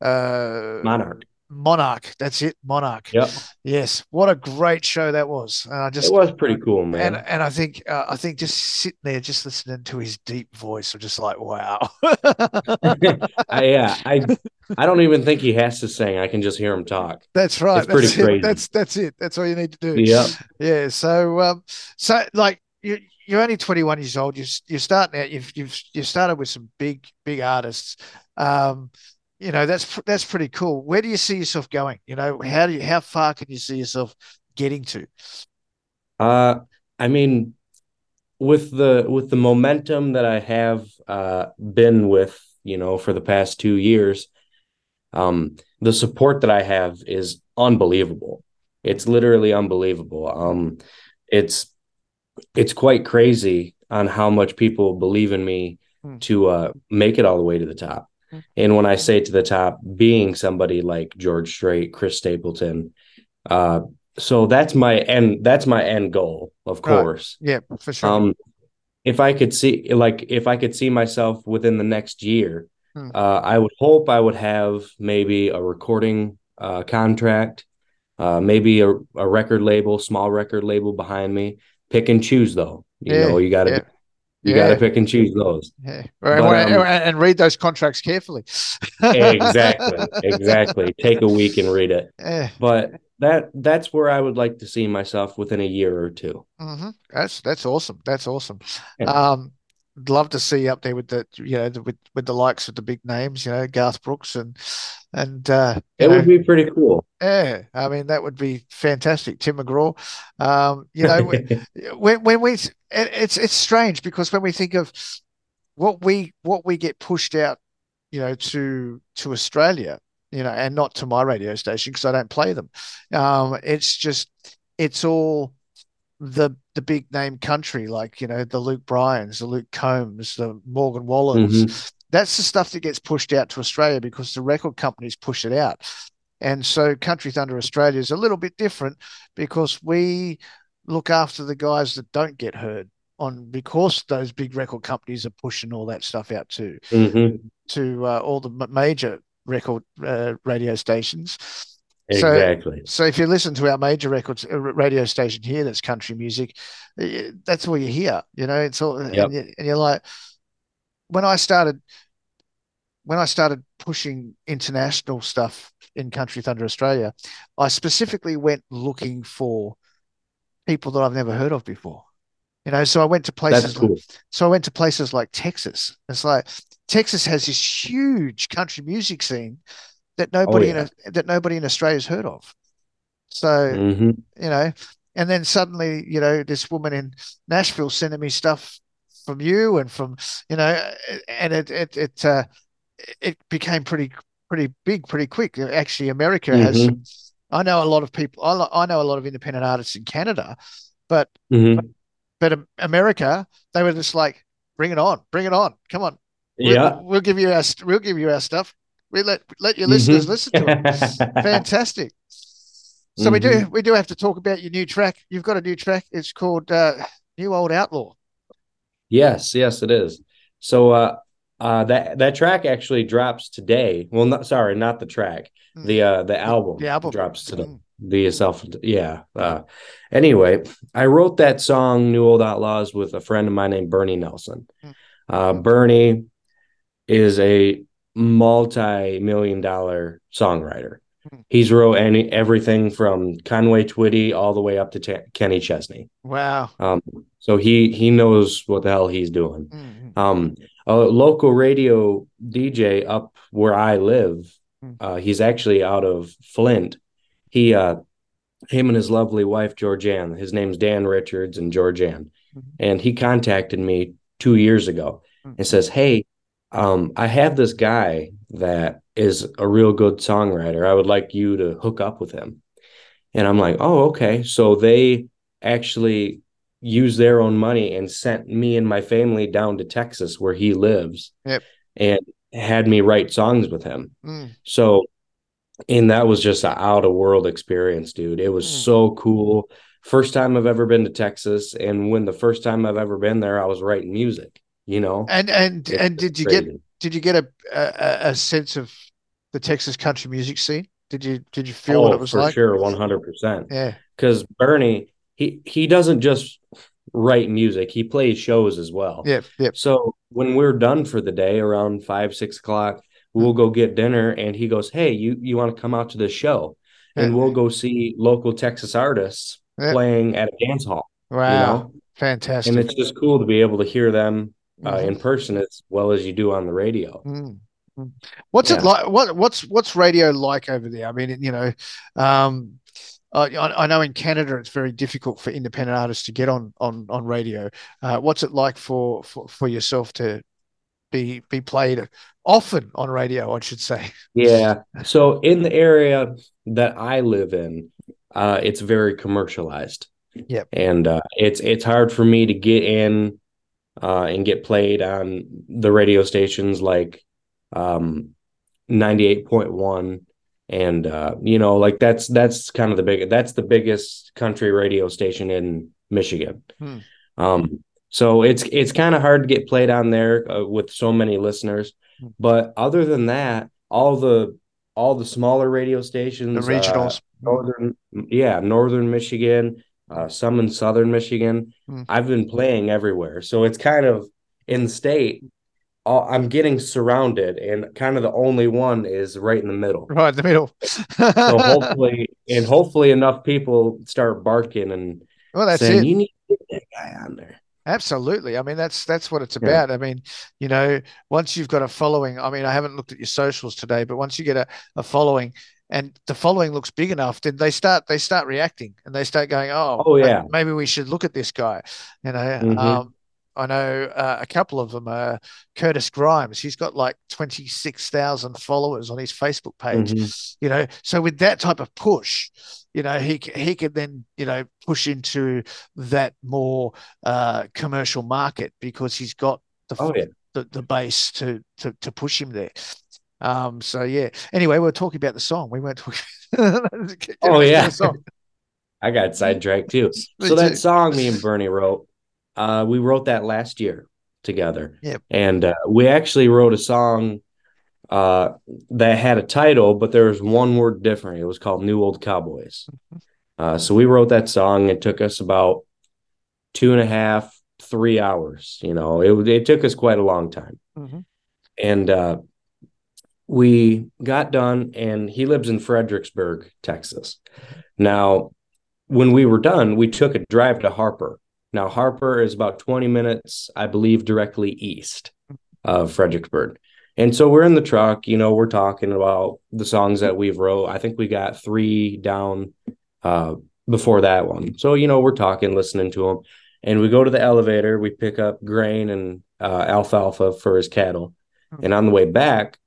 uh, uh, Monarch. Monarch. That's it, Monarch. Yep. Yes, what a great show that was. And I just It was pretty cool, man. and and I think uh, I think just sitting there, just listening to his deep voice, I'm just like, wow. I, yeah, I I don't even think he has to sing. I can just hear him talk. That's right. It's pretty that's it. crazy. That's that's it. That's all you need to do. Yep. Yeah. So um, so like you you're only 21 years old. You're you're starting out. You've you've you started with some big big artists. Um, you know that's that's pretty cool. Where do you see yourself going? You know, how do you how far can you see yourself getting to? Uh, I mean, with the with the momentum that I have uh been with, you know, for the past two years, um, the support that I have is unbelievable. It's literally unbelievable. Um, it's it's quite crazy on how much people believe in me Hmm. to uh make it all the way to the top. And when I say to the top, being somebody like George Strait, Chris Stapleton, uh, so that's my end. That's my end goal, of course. Yeah, for sure. Um, if I could see, like, if I could see myself within the next year, Hmm. uh, I would hope I would have maybe a recording uh, contract, uh, maybe a, a record label, small record label behind me. Pick and choose though. You Yeah, know, you got to yeah. You Yeah. got to pick and choose those. Yeah. But, and, um, and read those contracts carefully. exactly, exactly. Take a week and read it. Yeah. But that that's where I would like to see myself within a year or two. hmm That's that's awesome. That's awesome. Yeah. Um, I'd love to see you up there with the you know the, with with the likes of the big names, you know, Garth Brooks and and uh, It know, would be pretty cool. Yeah. I mean, that would be fantastic. Tim McGraw. Um, you know, when when we it, it's it's strange because when we think of what we what we get pushed out, you know, to to Australia, you know, and not to my radio station because I don't play them. Um, it's just it's all the the big name country, like you know, the Luke Bryans, the Luke Combs, the Morgan Wallens. Mhm. That's the stuff that gets pushed out to Australia because the record companies push it out. And so Country Thunder Australia is a little bit different because we look after the guys that don't get heard on because those big record companies are pushing all that stuff out to Mhm. to uh, all the major record uh, radio stations. Exactly. So, so if you listen to our major records uh, radio station here, that's country music. That's all you hear. You know, it's all, Yep. and, you, and you're like, when I started, when I started pushing international stuff in Country Thunder Australia, I specifically went looking for people that I've never heard of before. You know, so I went to places. Cool. So I went to places like Texas. It's like Texas has this huge country music scene that nobody yeah. in that nobody in Australia's heard of. So Mhm. you know, and then suddenly you know this woman in Nashville sending me stuff from you and from you know, and it it it uh, it became pretty pretty big pretty quick. Actually, America has. Mhm. Some, I know a lot of people. I, I know a lot of independent artists in Canada, but Mhm. but Am- America, they were just like, bring it on, bring it on, come on. We'll, Yeah. we'll give you our we'll give you our stuff. We let let your listeners Mhm. listen to it. Fantastic. So we do Mhm. we do have to talk about your new track. You've got a new track. It's called uh, New Old Outlaw. Yes, yes, it is. So uh uh that that track actually drops today. Well, not sorry, not the track. The uh the album, Mm. The album. Mm. drops today. The self yeah. Uh anyway, I wrote that song New Old Outlaws with a friend of mine named Bernie Nelson. Mm. Uh Bernie is a multi-million dollar songwriter. Mm. He's wrote any everything from Conway Twitty all the way up to Te- Kenny Chesney. Wow. Um, so he he knows what the hell he's doing. Mm-hmm. Um, a local radio DJ up where I live, Mm. uh, he's actually out of Flint. He uh, him and his lovely wife Georgianne. His name's Dan Richards and Georgianne, Mm-hmm. and he contacted me two years ago Mm. and says, "Hey, um, I have this guy that is a real good songwriter. I would like you to hook up with him." And I'm like, "Oh, okay." So they actually used their own money and sent me and my family down to Texas where he lives Yep. and had me write songs with him. Mm. So, and that was just an out of world experience, dude. It was so cool. First time I've ever been to Texas. And when the first time I've ever been there, I was writing music, you know? And and It's and did you get did you get a, a a sense of the Texas country music scene? Did you did you feel oh, what it was for like? sure, 100%. Yeah. Because Bernie, he, he doesn't just write music, he plays shows as well. Yep. Yep. So when we're done for the day around five, six o'clock, we'll go get dinner and he goes, Hey, you, you want to come out to this show? And Yeah. we'll go see local Texas artists Yeah. playing at a dance hall. Wow. You know? Fantastic. And it's just cool to be able to hear them uh, Mhm. in person as well as you do on the radio. Mm. What's it like? What what's what's radio like over there? I mean, you know, um, I, I I know in Canada it's very difficult for independent artists to get on on on radio. Uh, what's it like for, for for yourself to be be played often on radio? I should say. Yeah. So in the area that I live in, uh, it's very commercialized. Yep. And uh, it's it's hard for me to get in uh, and get played on the radio stations like um, 98.1 and uh, you know like that's that's kind of the big that's the biggest country radio station in Michigan. Hmm. Um, so it's it's kind of hard to get played on there uh, with so many listeners. But other than that, all the all the smaller radio stations, The regionals. uh, northern, yeah, northern Michigan, uh, some in southern Michigan. Hmm. I've been playing everywhere, so it's kind of in state. All- I'm getting surrounded, and kind of the only one is right in the middle. Right in the middle. So hopefully, and hopefully, enough people start barking and Well, that's saying it. you need to get that guy on there. Absolutely. I mean, that's that's what it's Yeah. about. I mean, you know, once you've got a following, I mean, I haven't looked at your socials today, but once you get a, a following and the following looks big enough, then they start they start reacting and they start going, oh, Oh, yeah. maybe we should look at this guy. You know, Mhm. um, I know uh, a couple of them. Uh, Curtis Grimes, he's got like twenty six thousand followers on his Facebook page. Mhm. You know, so with that type of push, you know, he he could then you know push into that more uh, commercial market because he's got the Oh, yeah. the, the base to, to to push him there. Um, so yeah. Anyway, we are talking about the song. We weren't talking. Oh yeah. I got sidetracked too. So that song me and Bernie wrote, uh, we wrote that last year together. Yep. And uh, we actually wrote a song uh, that had a title, but there was one word different. It was called New Old Cowboys. Uh, so we wrote that song. It took us about two and a half, three hours. You know, it it took us quite a long time. Mhm. And uh, we got done, and he lives in Fredericksburg, Texas. Now, when we were done, we took a drive to Harper. Now, Harper is about 20 minutes, I believe, directly east of Fredericksburg. And so we're in the truck, you know, we're talking about the songs that we've wrote. I think we got three down uh, before that one. So, you know, we're talking, listening to them. And we go to the elevator, we pick up grain and uh, alfalfa for his cattle. And on the way back,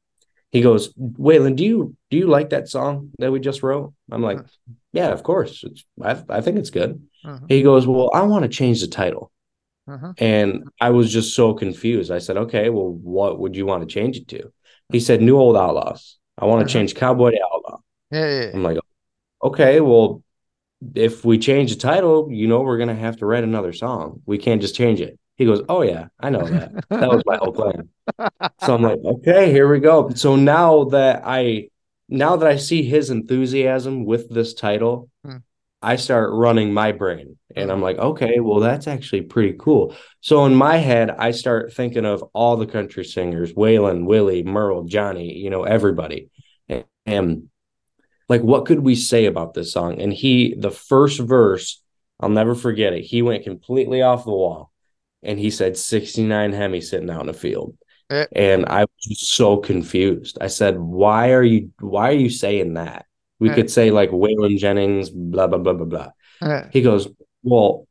he goes, Waylon, do you do you like that song that we just wrote? I'm like, yeah, of course. I, I think it's good. Mhm. He goes, well, I want to change the title. Mhm. And I was just so confused. I said, okay, well, what would you want to change it to? He said, New Old Outlaws. I want to Uh-huh. change Cowboy to Outlaw. Yeah, yeah, I'm like, okay, well, if we change the title, you know, we're going to have to write another song. We can't just change it. He goes, oh, yeah, I know that. that was my whole plan. So I'm like, okay, here we go. So now that I now that I see his enthusiasm with this title, Hmm. I start running my brain and I'm like, okay, well, that's actually pretty cool. So in my head, I start thinking of all the country singers, Waylon, Willie, Merle, Johnny, you know, everybody. And, and like, what could we say about this song? And he, the first verse, I'll never forget it. He went completely off the wall and he said 69 Hemi sitting out in the field. Yeah. And I was just so confused. I said, "Why are you? Why are you saying that? We Yeah. could say like Waylon Jennings, blah blah blah blah blah." Yeah. He goes, "Well,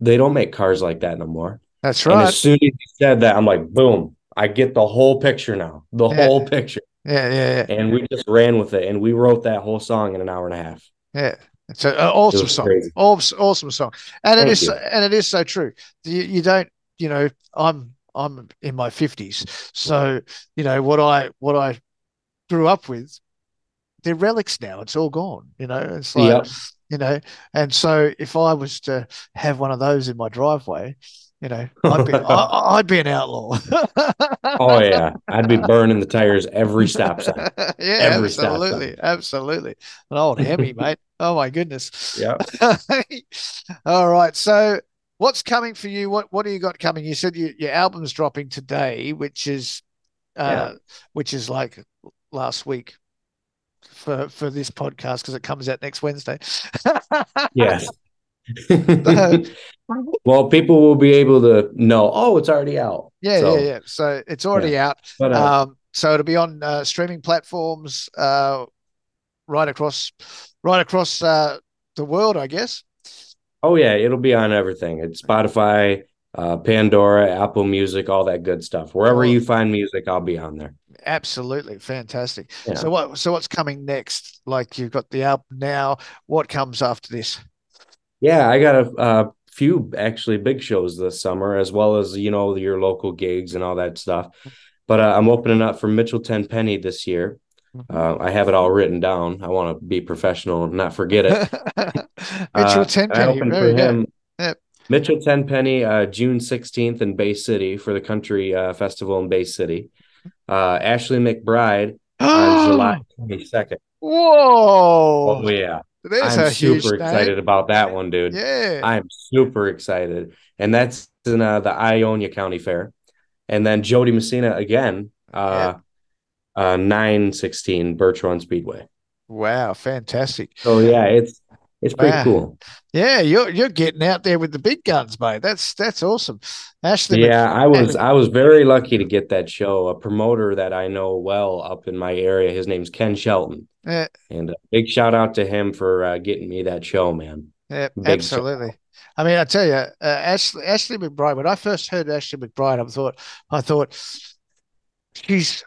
they don't make cars like that no more." That's And right. as soon as he said that, I'm like, "Boom! I get the whole picture now. The whole picture." Yeah, yeah, yeah. And we just ran with it, and we wrote that whole song in an hour and a half. Yeah. It's an awesome was song. Awesome, awesome song. And it Thank is you. and it is so true. You, you don't, you know, I'm I'm in my 50s. So, you know, what I what I grew up with, they're relics now. It's all gone, you know. It's like, Yep. you know, and so if I was to have one of those in my driveway, you know, I'd be I, I'd be an outlaw. Oh yeah, I'd be burning the tires every stop sign. yeah, Every absolutely, absolutely. An old Hemi, mate. Oh my goodness. Yep. All right. So, what's coming for you? What What do you got coming? You said you, your album's dropping today, which is, uh, which is like last week for for this podcast because it comes out next Wednesday. Yes. well, people will be able to know. Oh, it's already out. Yeah, So, yeah, yeah. So it's already yeah. out. But, uh, um, so it'll be on uh, streaming platforms uh, right across, right across uh, the world, I guess. Oh yeah, it'll be on everything. It's Spotify, uh, Pandora, Apple Music, all that good stuff. Wherever you find music, I'll be on there. Absolutely fantastic. Yeah. So what? So what's coming next? Like you've got the album now. What comes after this? Yeah, I got a, a few actually big shows this summer, as well as you know your local gigs and all that stuff. But uh, I'm opening up for Mitchell Tenpenny this year. Uh, I have it all written down. I want to be professional and not forget it. Mitchell Uh, Tenpenny. Very good. Yep. Mitchell Tenpenny, uh, June 16th in Bay City for the Country uh, Festival in Bay City. Uh, Ashley McBryde on July 22nd. Whoa! Oh yeah. There's I'm super excited about that one, dude. Yeah. I'm super excited. And that's in uh, the Ionia County Fair. And then Jo Dee Messina again, uh, uh, 916 Birch Run Speedway. Wow, fantastic. So yeah, it's it's pretty Wow. cool. Yeah, you're you're getting out there with the big guns, mate. That's that's awesome. Ashley, Yeah, Mc- I was I was very lucky to get that show. A promoter that I know well up in my area, his name's Ken Shelton. Yeah, And a big shout out to him for uh, getting me that show, man. yeah, Big absolutely. I mean, I tell you, uh, Ashley Ashley McBryde. When I first heard Ashley McBryde, I thought I thought she's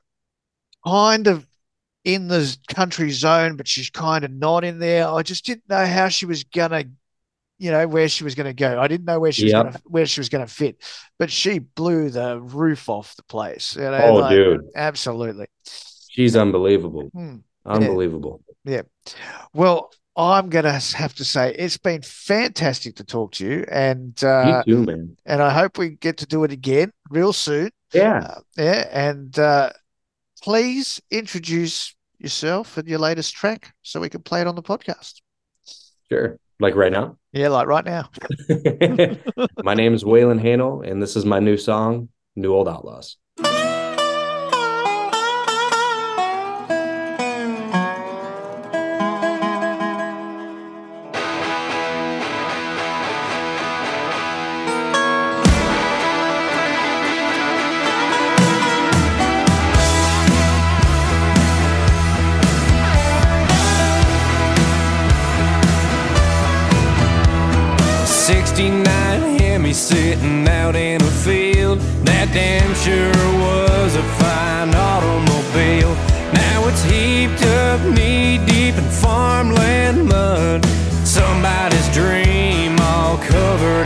kind of in the country zone, but she's kind of not in there. I just didn't know how she was gonna, you know, where she was gonna go. I didn't know where she was gonna where she was gonna fit, but she blew the roof off the place. You know, Oh, like, dude. absolutely. She's unbelievable. Hmm. Unbelievable. Yeah. Well, I'm to have to say it's been fantastic to talk to you, and uh, you too, man. and I hope we get to do it again real soon. Yeah. Uh, yeah, and uh, please introduce yourself and your latest track so we can play it on the podcast. Sure. Like right now. Yeah, like right now. my name is Waylon Hanel, and this is my new song, New Old Outlaws. Sitting out in a field. That damn sure was a fine automobile. Now it's heaped up knee deep in farmland mud. Somebody's dream all covered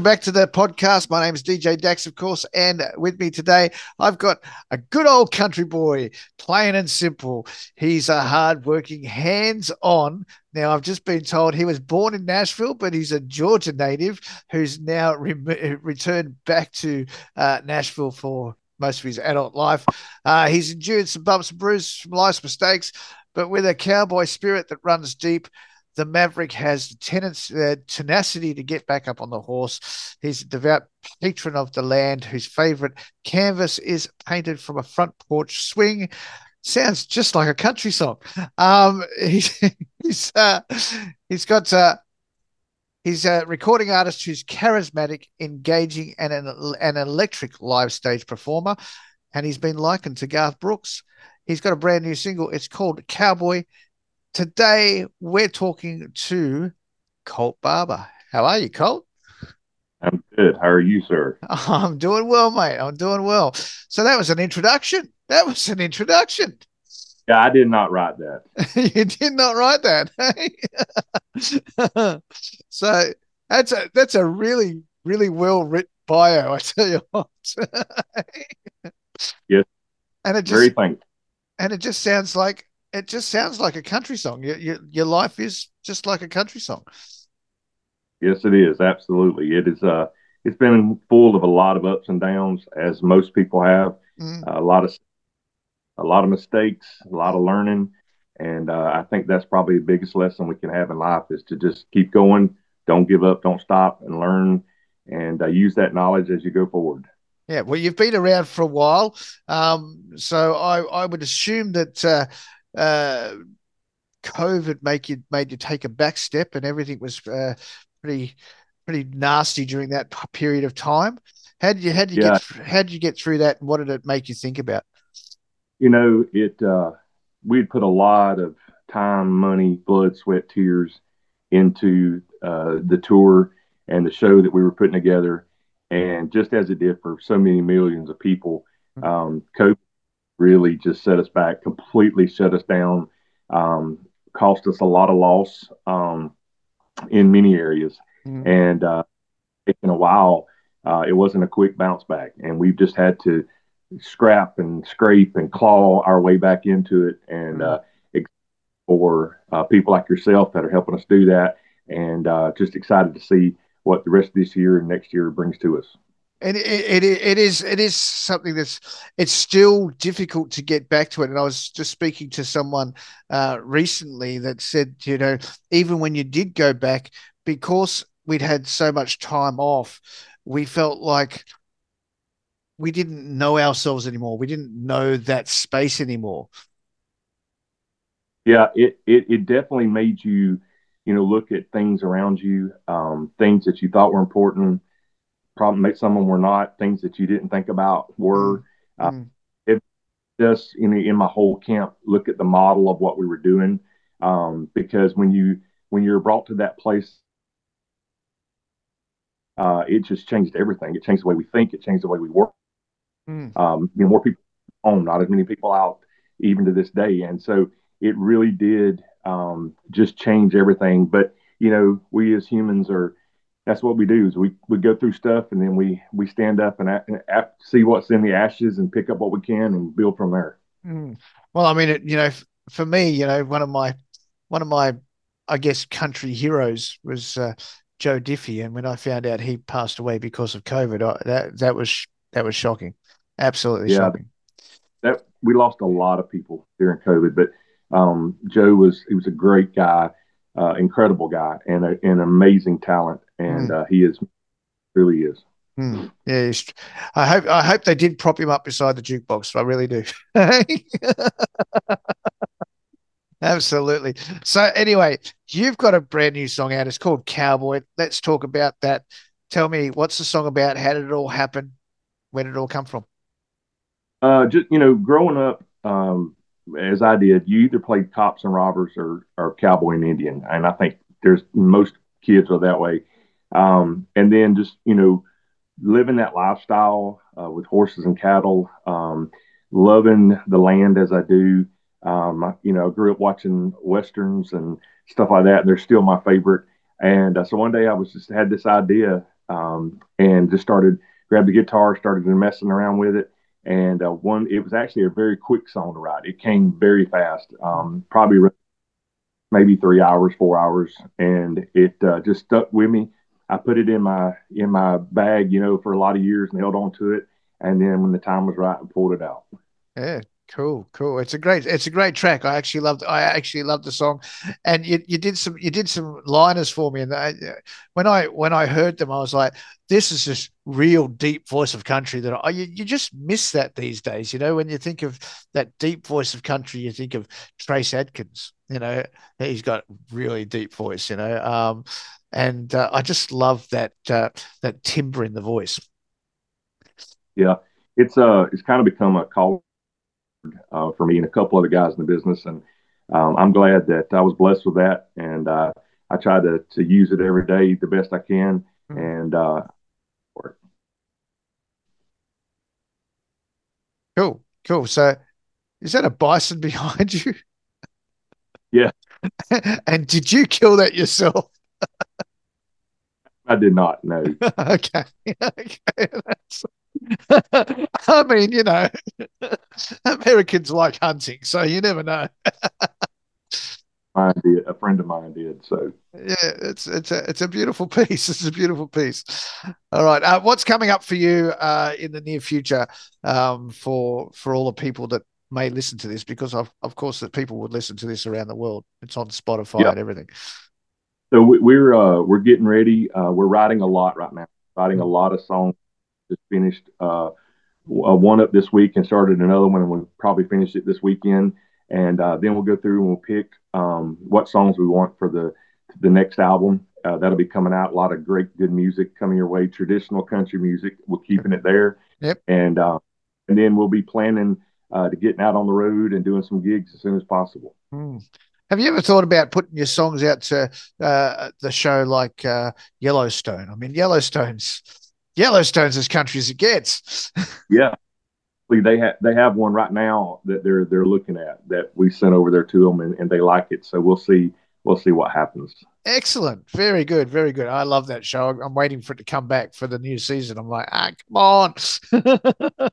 Welcome back to the podcast. My name is DJ Dax, of course, and with me today, I've got a good old country boy, plain and simple. He's a hard-working, hands-on. Now, I've just been told he was born in Nashville, but he's a Georgia native who's now re- returned back to uh, Nashville for most of his adult life. Uh, he's endured some bumps and bruises from life's mistakes, but with a cowboy spirit that runs deep, the Maverick has the uh, tenacity to get back up on the horse. He's a devout patron of the land whose favorite canvas is painted from a front porch swing. Sounds just like a country song. Um, he's he's uh, he's got uh, he's a recording artist who's charismatic, engaging, and an, an electric live stage performer. And he's been likened to Garth Brooks. He's got a brand new single. It's called Cowboy today we're talking to Kolt Barber. How are you, Kolt? I'm good. How are you, sir? I'm doing well, mate. I'm doing well. So that was an introduction. That was an introduction. Yeah, I did not write that. you did not write that. so that's a that's a really really well written bio. I tell you what. yes. And it just Very thankful. and it just sounds like it just sounds like a country song. Your, your, your life is just like a country song. Yes, it is. Absolutely. It is. Uh, it's been full of a lot of ups and downs, as most people have. Mm. Uh, a lot of, a lot of mistakes, a lot of learning, and uh, I think that's probably the biggest lesson we can have in life is to just keep going, don't give up, don't stop, and learn, and uh, use that knowledge as you go forward. Yeah, well, you've been around for a while, um, so I, I would assume that uh, uh, COVID make you made you take a back step, and everything was uh, pretty pretty nasty during that period of time. How did you how did you Yeah. get how did you get through that? And what did it make you think about? you know, it uh, we'd put a lot of time, money, blood, sweat, tears into uh, the tour and the show that we were putting together. And just as it did for so many millions of people, um, COVID really just set us back, completely shut us down, um, cost us a lot of loss um, in many areas. And uh, taken a while. Uh, it wasn't a quick bounce back, and we've just had to scrap and scrape and claw our way back into it. And uh, ex- for uh, people like yourself that are helping us do that, and uh, just excited to see what the rest of this year and next year brings to us. And it, it it is it is something that's it's still difficult to get back to it. And I was just speaking to someone uh, recently that said, you know, even when you did go back, because we'd had so much time off, we felt like we didn't know ourselves anymore. We didn't know that space anymore. Yeah, it, it it definitely made you, you know, look at things around you, um, things that you thought were important, probably some of them were not, things that you didn't think about were. Uh, Mm. it just in in my whole camp look at the model of what we were doing, um, because when you when you're brought to that place, uh, it just changed everything. It changed the way we think. It changed the way we work. Mm. Um, you know, more people home, not as many people out, even to this day. And so it really did um, just change everything. But you know, we as humans are that's what we do is we, we go through stuff and then we we stand up and, and see what's in the ashes and pick up what we can and build from there. Mm. Well, I mean, it, you know, for me, you know, one of my one of my, I guess, country heroes was uh, Joe Diffie, and when I found out he passed away because of COVID, I, that that was that was shocking, absolutely Yeah. shocking. That we lost a lot of people during COVID, but um, Joe was he was a great guy, uh, incredible guy, and a, an amazing talent, and uh, he is really is. Hmm. Yeah, he's, I hope I hope they did prop him up beside the jukebox. I really do. Absolutely. So anyway, you've got a brand new song out. It's called Cowboy. Let's talk about that. Tell me what's the song about? How did it all happen? Where did it all come from? Uh, just you know, growing up, um, as I did, you either played cops and robbers or or cowboy and Indian, and I think there's most kids are that way. Um, and then just you know, living that lifestyle uh, with horses and cattle, um, loving the land as I do. Um, you know, I grew up watching westerns and stuff like that. And they're still my favorite. And uh, so one day I was just had this idea um, and just started grabbed the guitar, started messing around with it. And uh, one, it was actually a very quick song to write. It came very fast, um, probably maybe three hours, four hours, and it uh, just stuck with me. I put it in my in my bag, you know, for a lot of years and held on to it. And then when the time was right, I pulled it out. Yeah, cool, cool. It's a great, it's a great track. I actually loved, I actually loved the song, and you, you did some, you did some liners for me, and I, when I when I heard them, I was like, this is just real deep voice of country that I, you, you just miss that these days. You know, when you think of that deep voice of country, you think of Trace Adkins. You know, he's got really deep voice. You know, um, and uh, I just love that uh, that timbre in the voice. Yeah, it's uh, it's kind of become a call uh, for me and a couple other guys in the business. And um, I'm glad that I was blessed with that. And uh, I try to, to use it every day the best I can. Mm-hmm. And uh, cool, cool. So is that a bison behind you? Yeah. and did you kill that yourself? I did not. know. okay. okay. I mean, you know, Americans like hunting, so you never know. Mine did. A friend of mine did. So yeah, it's it's a it's a beautiful piece. It's a beautiful piece. All right, uh, what's coming up for you uh, in the near future um, for for all the people that may listen to this? Because of of course that people would listen to this around the world. It's on Spotify Yeah. and everything. So we, we're uh, we're getting ready. Uh, we're writing a lot right now. Writing a lot of songs. Just finished uh, uh, one up this week and started another one, and we'll probably finish it this weekend. And uh, then we'll go through and we'll pick um, what songs we want for the the next album. Uh, that'll be coming out. A lot of great, good music coming your way. Traditional country music. We're keeping it there. Yep. And uh, and then we'll be planning uh, to getting out on the road and doing some gigs as soon as possible. Hmm. Have you ever thought about putting your songs out to uh, the show like uh, Yellowstone? I mean, Yellowstone's Yellowstone's as country as it gets. Yeah, they have they have one right now that they're they're looking at that we sent over there to them and, and they like it. So we'll see we'll see what happens. Excellent. Very good. Very good. I love that show. I'm waiting for it to come back for the new season. I'm like, ah, come on.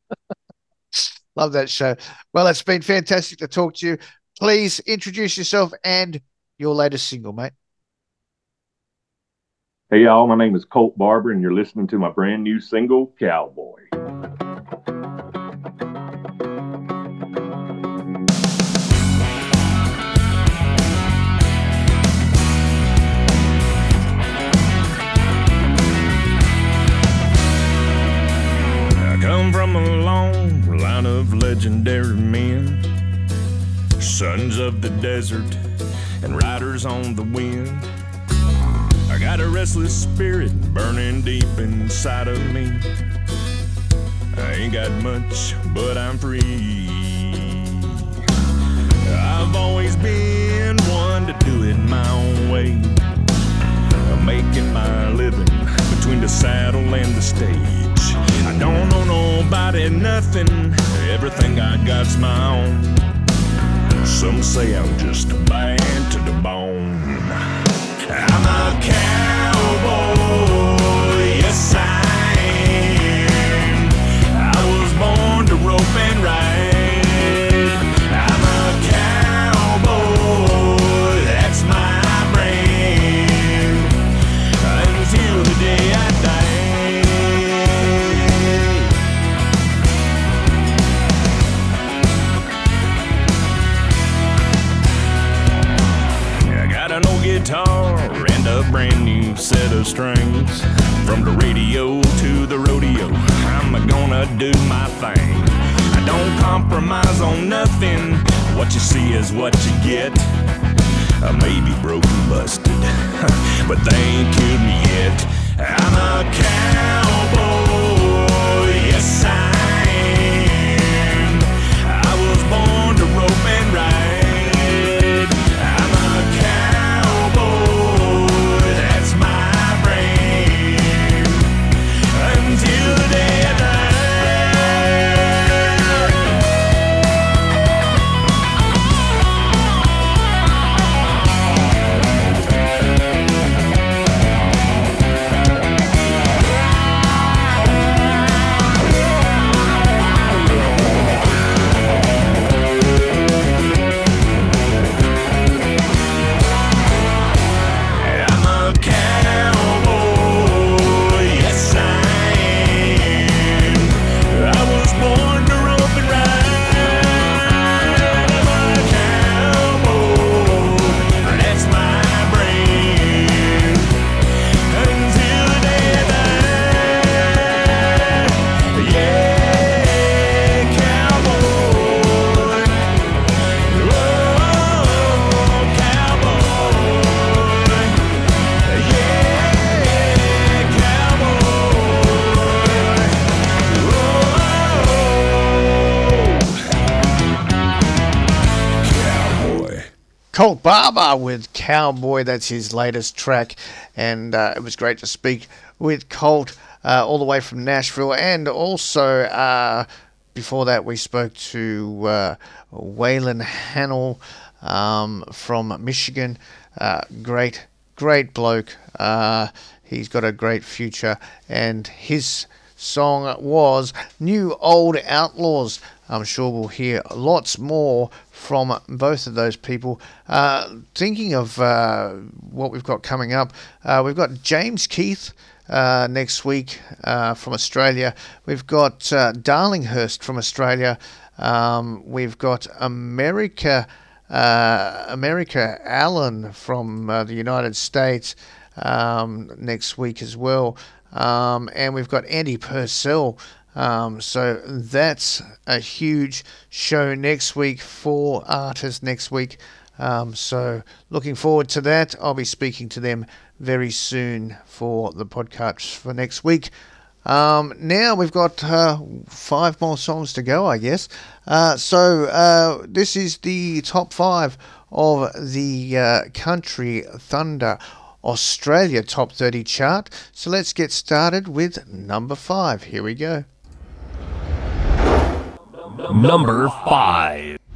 love that show. Well, it's been fantastic to talk to you. Please introduce yourself and your latest single, mate. Hey y'all, my name is Kolt Barber and you're listening to my brand new single Cowboy. I come from a long line of legendary men, sons of the desert and riders on the wind. I got a restless spirit burning deep inside of me. I ain't got much, but I'm free. I've always been one to do it my own way. I'm making my living between the saddle and the stage. I don't owe nobody nothing, everything I got's my own. Some say I'm just bad to the bone. I'm a cowboy, yes I a brand new set of strings. From the radio to the rodeo, I'm gonna do my thing. I don't compromise on nothing. What you see is what you get. I may be broken, busted, but they ain't killed me yet. I'm a cowboy, yes I Kolt Barber with Cowboy. That's his latest track, and uh, it was great to speak with Kolt uh, all the way from Nashville, and also uh, before that we spoke to uh, Waylon Hanel um, from Michigan. Uh, great, great bloke. Uh, he's got a great future, and his song was New Old Outlaws. I'm sure we'll hear lots more from both of those people. Uh, thinking of uh, what we've got coming up, uh, we've got James Keith. Uh, next week uh, from Australia, we've got uh, Darlinghurst from Australia. Um, we've got America, America Allen from the United States um, next week as well. Um, and we've got Andy Purcell um, so that's a huge show next week for artists next week. Um, so looking forward to that. I'll be speaking to them very soon for the podcast for next week. Um, now we've got uh, five more songs to go, I guess. Uh, so uh, this is the top five of the uh, Country Thunder Australia Top 30 chart. So let's get started with number five. Here we go. Number 5.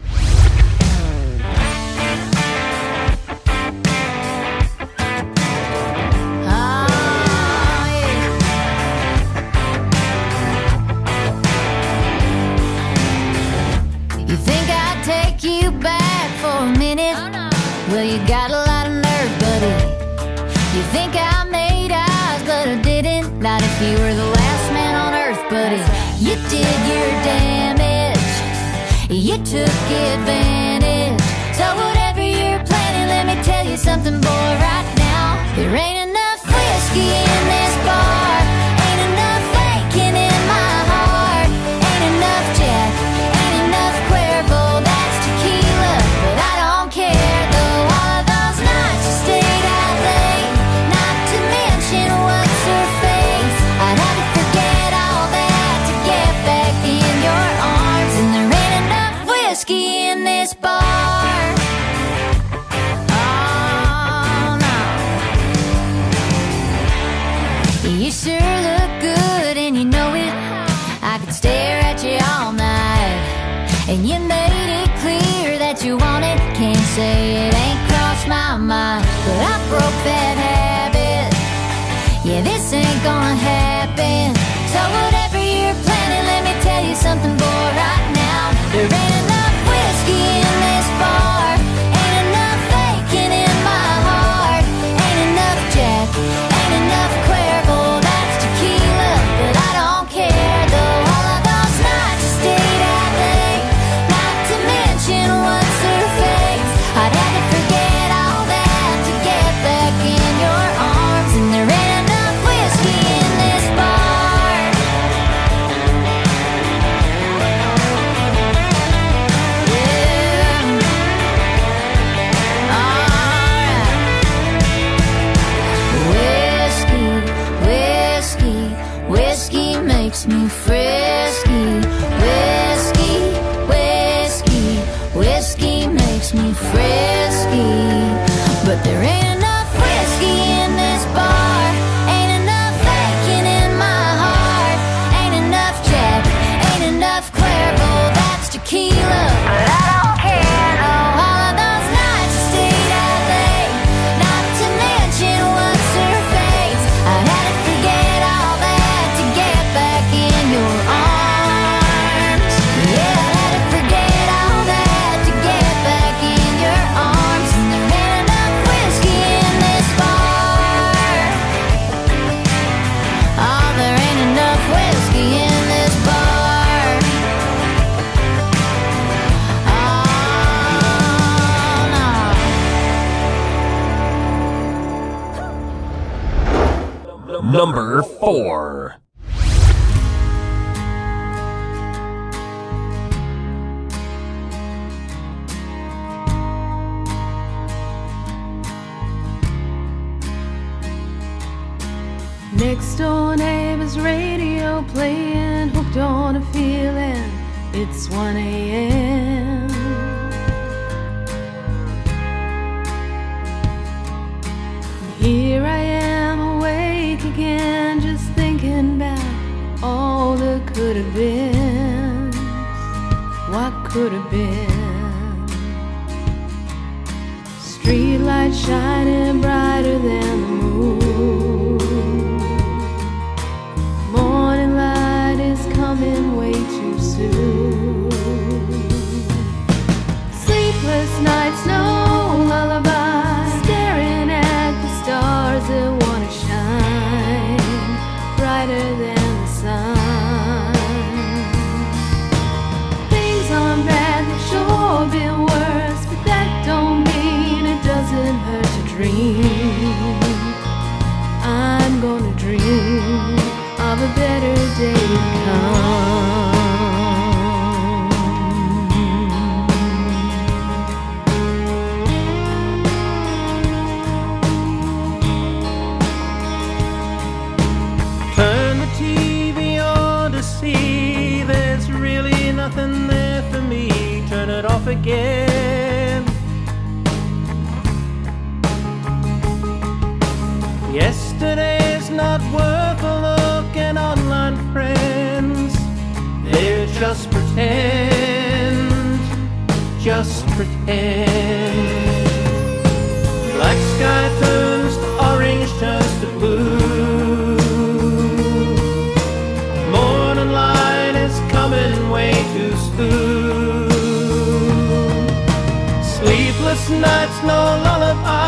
Took advantage. So whatever you're planning, let me tell you something, boy, right now. There ain't enough whiskey Sleepless nights, no lullaby.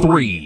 Three.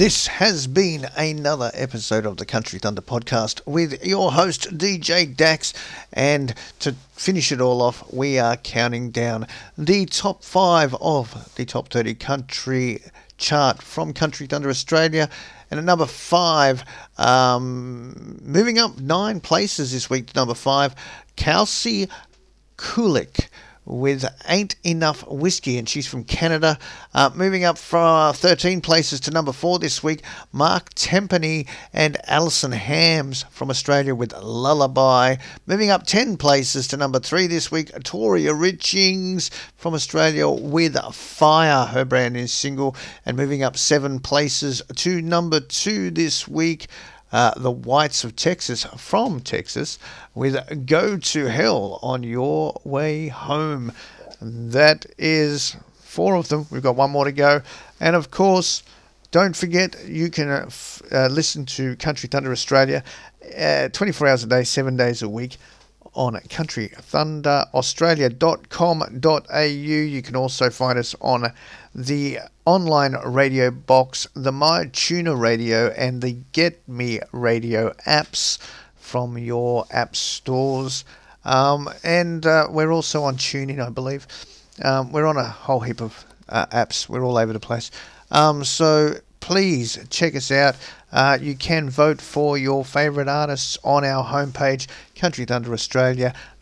This has been another episode of the Country Thunder podcast with your host, DJ Dax. And to finish it all off, we are counting down the top five of the top 30 country chart from Country Thunder Australia. And at number five, um, moving up nine places this week to number five, Kelsey Kulik with Ain't Enough Whiskey, and she's from Canada. Uh, moving up from 13 places to number four this week, Mark Tempany and Alison Hams from Australia with Lullaby. Moving up 10 places to number three this week, Toria Richings from Australia with Fire, her brand new single. And moving up seven places to number two this week, uh, the Whites of Texas from Texas with Go to Hell on Your Way Home. That is four of them. We've got one more to go. And of course, don't forget you can uh, f- uh, listen to Country Thunder Australia uh, 24 hours a day, seven days a week on countrythunderaustralia.com.au. You can also find us on the online radio box, the MyTuner Radio, and the Get Me Radio apps from your app stores. Um, and uh, we're also on TuneIn, I believe. Um, we're on a whole heap of uh, apps. We're all over the place. Um, so please check us out. Uh, you can vote for your favourite artists on our homepage,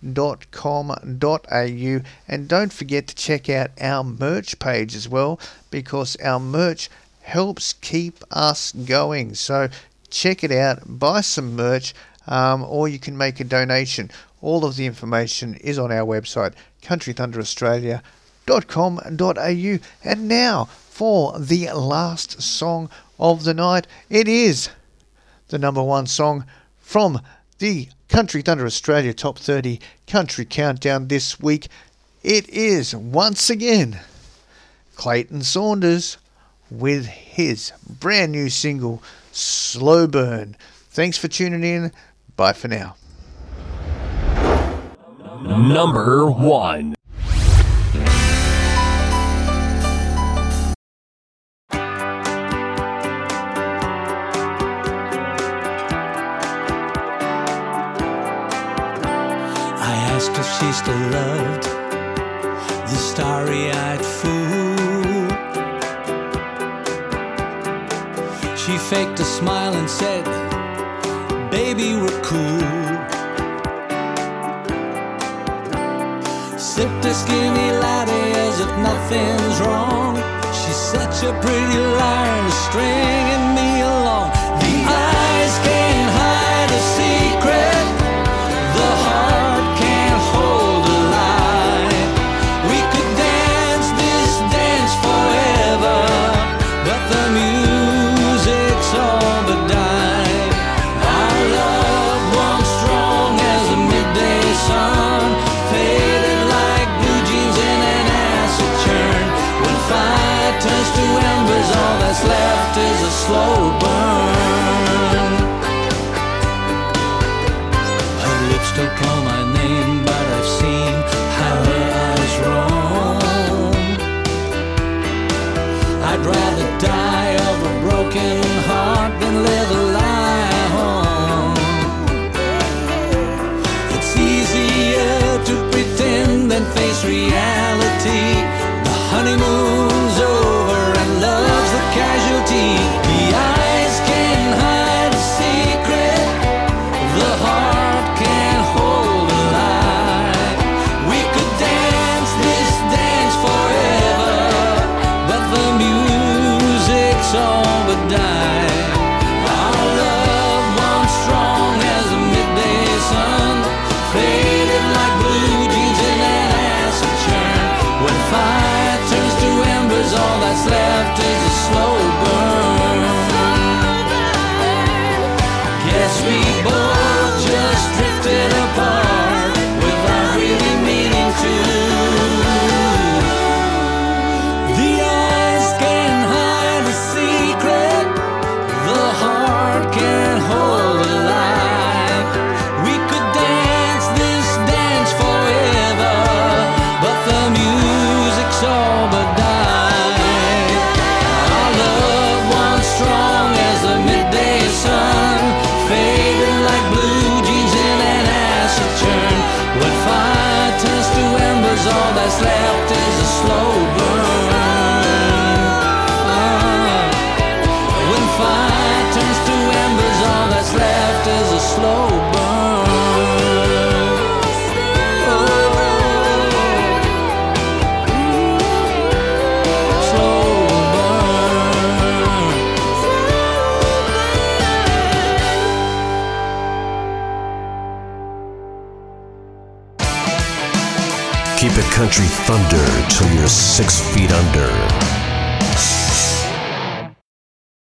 countrythunderaustralia.com.au. And don't forget to check out our merch page as well, because our merch helps keep us going. So check it out, buy some merch, um, or you can make a donation. All of the information is on our website, countrythunderaustralia.com.au. And now for the last song of the night. It is the number one song from the Country Thunder Australia Top 30 Country Countdown this week. It is once again Clayton Saunders with his brand new single, Slow Burn. Thanks for tuning in. Bye for now. Number one. smile and said, Baby, we're cool. Sipped a skinny latte as if nothing's wrong. She's such a pretty liar and a string. country thunder till you're six feet under.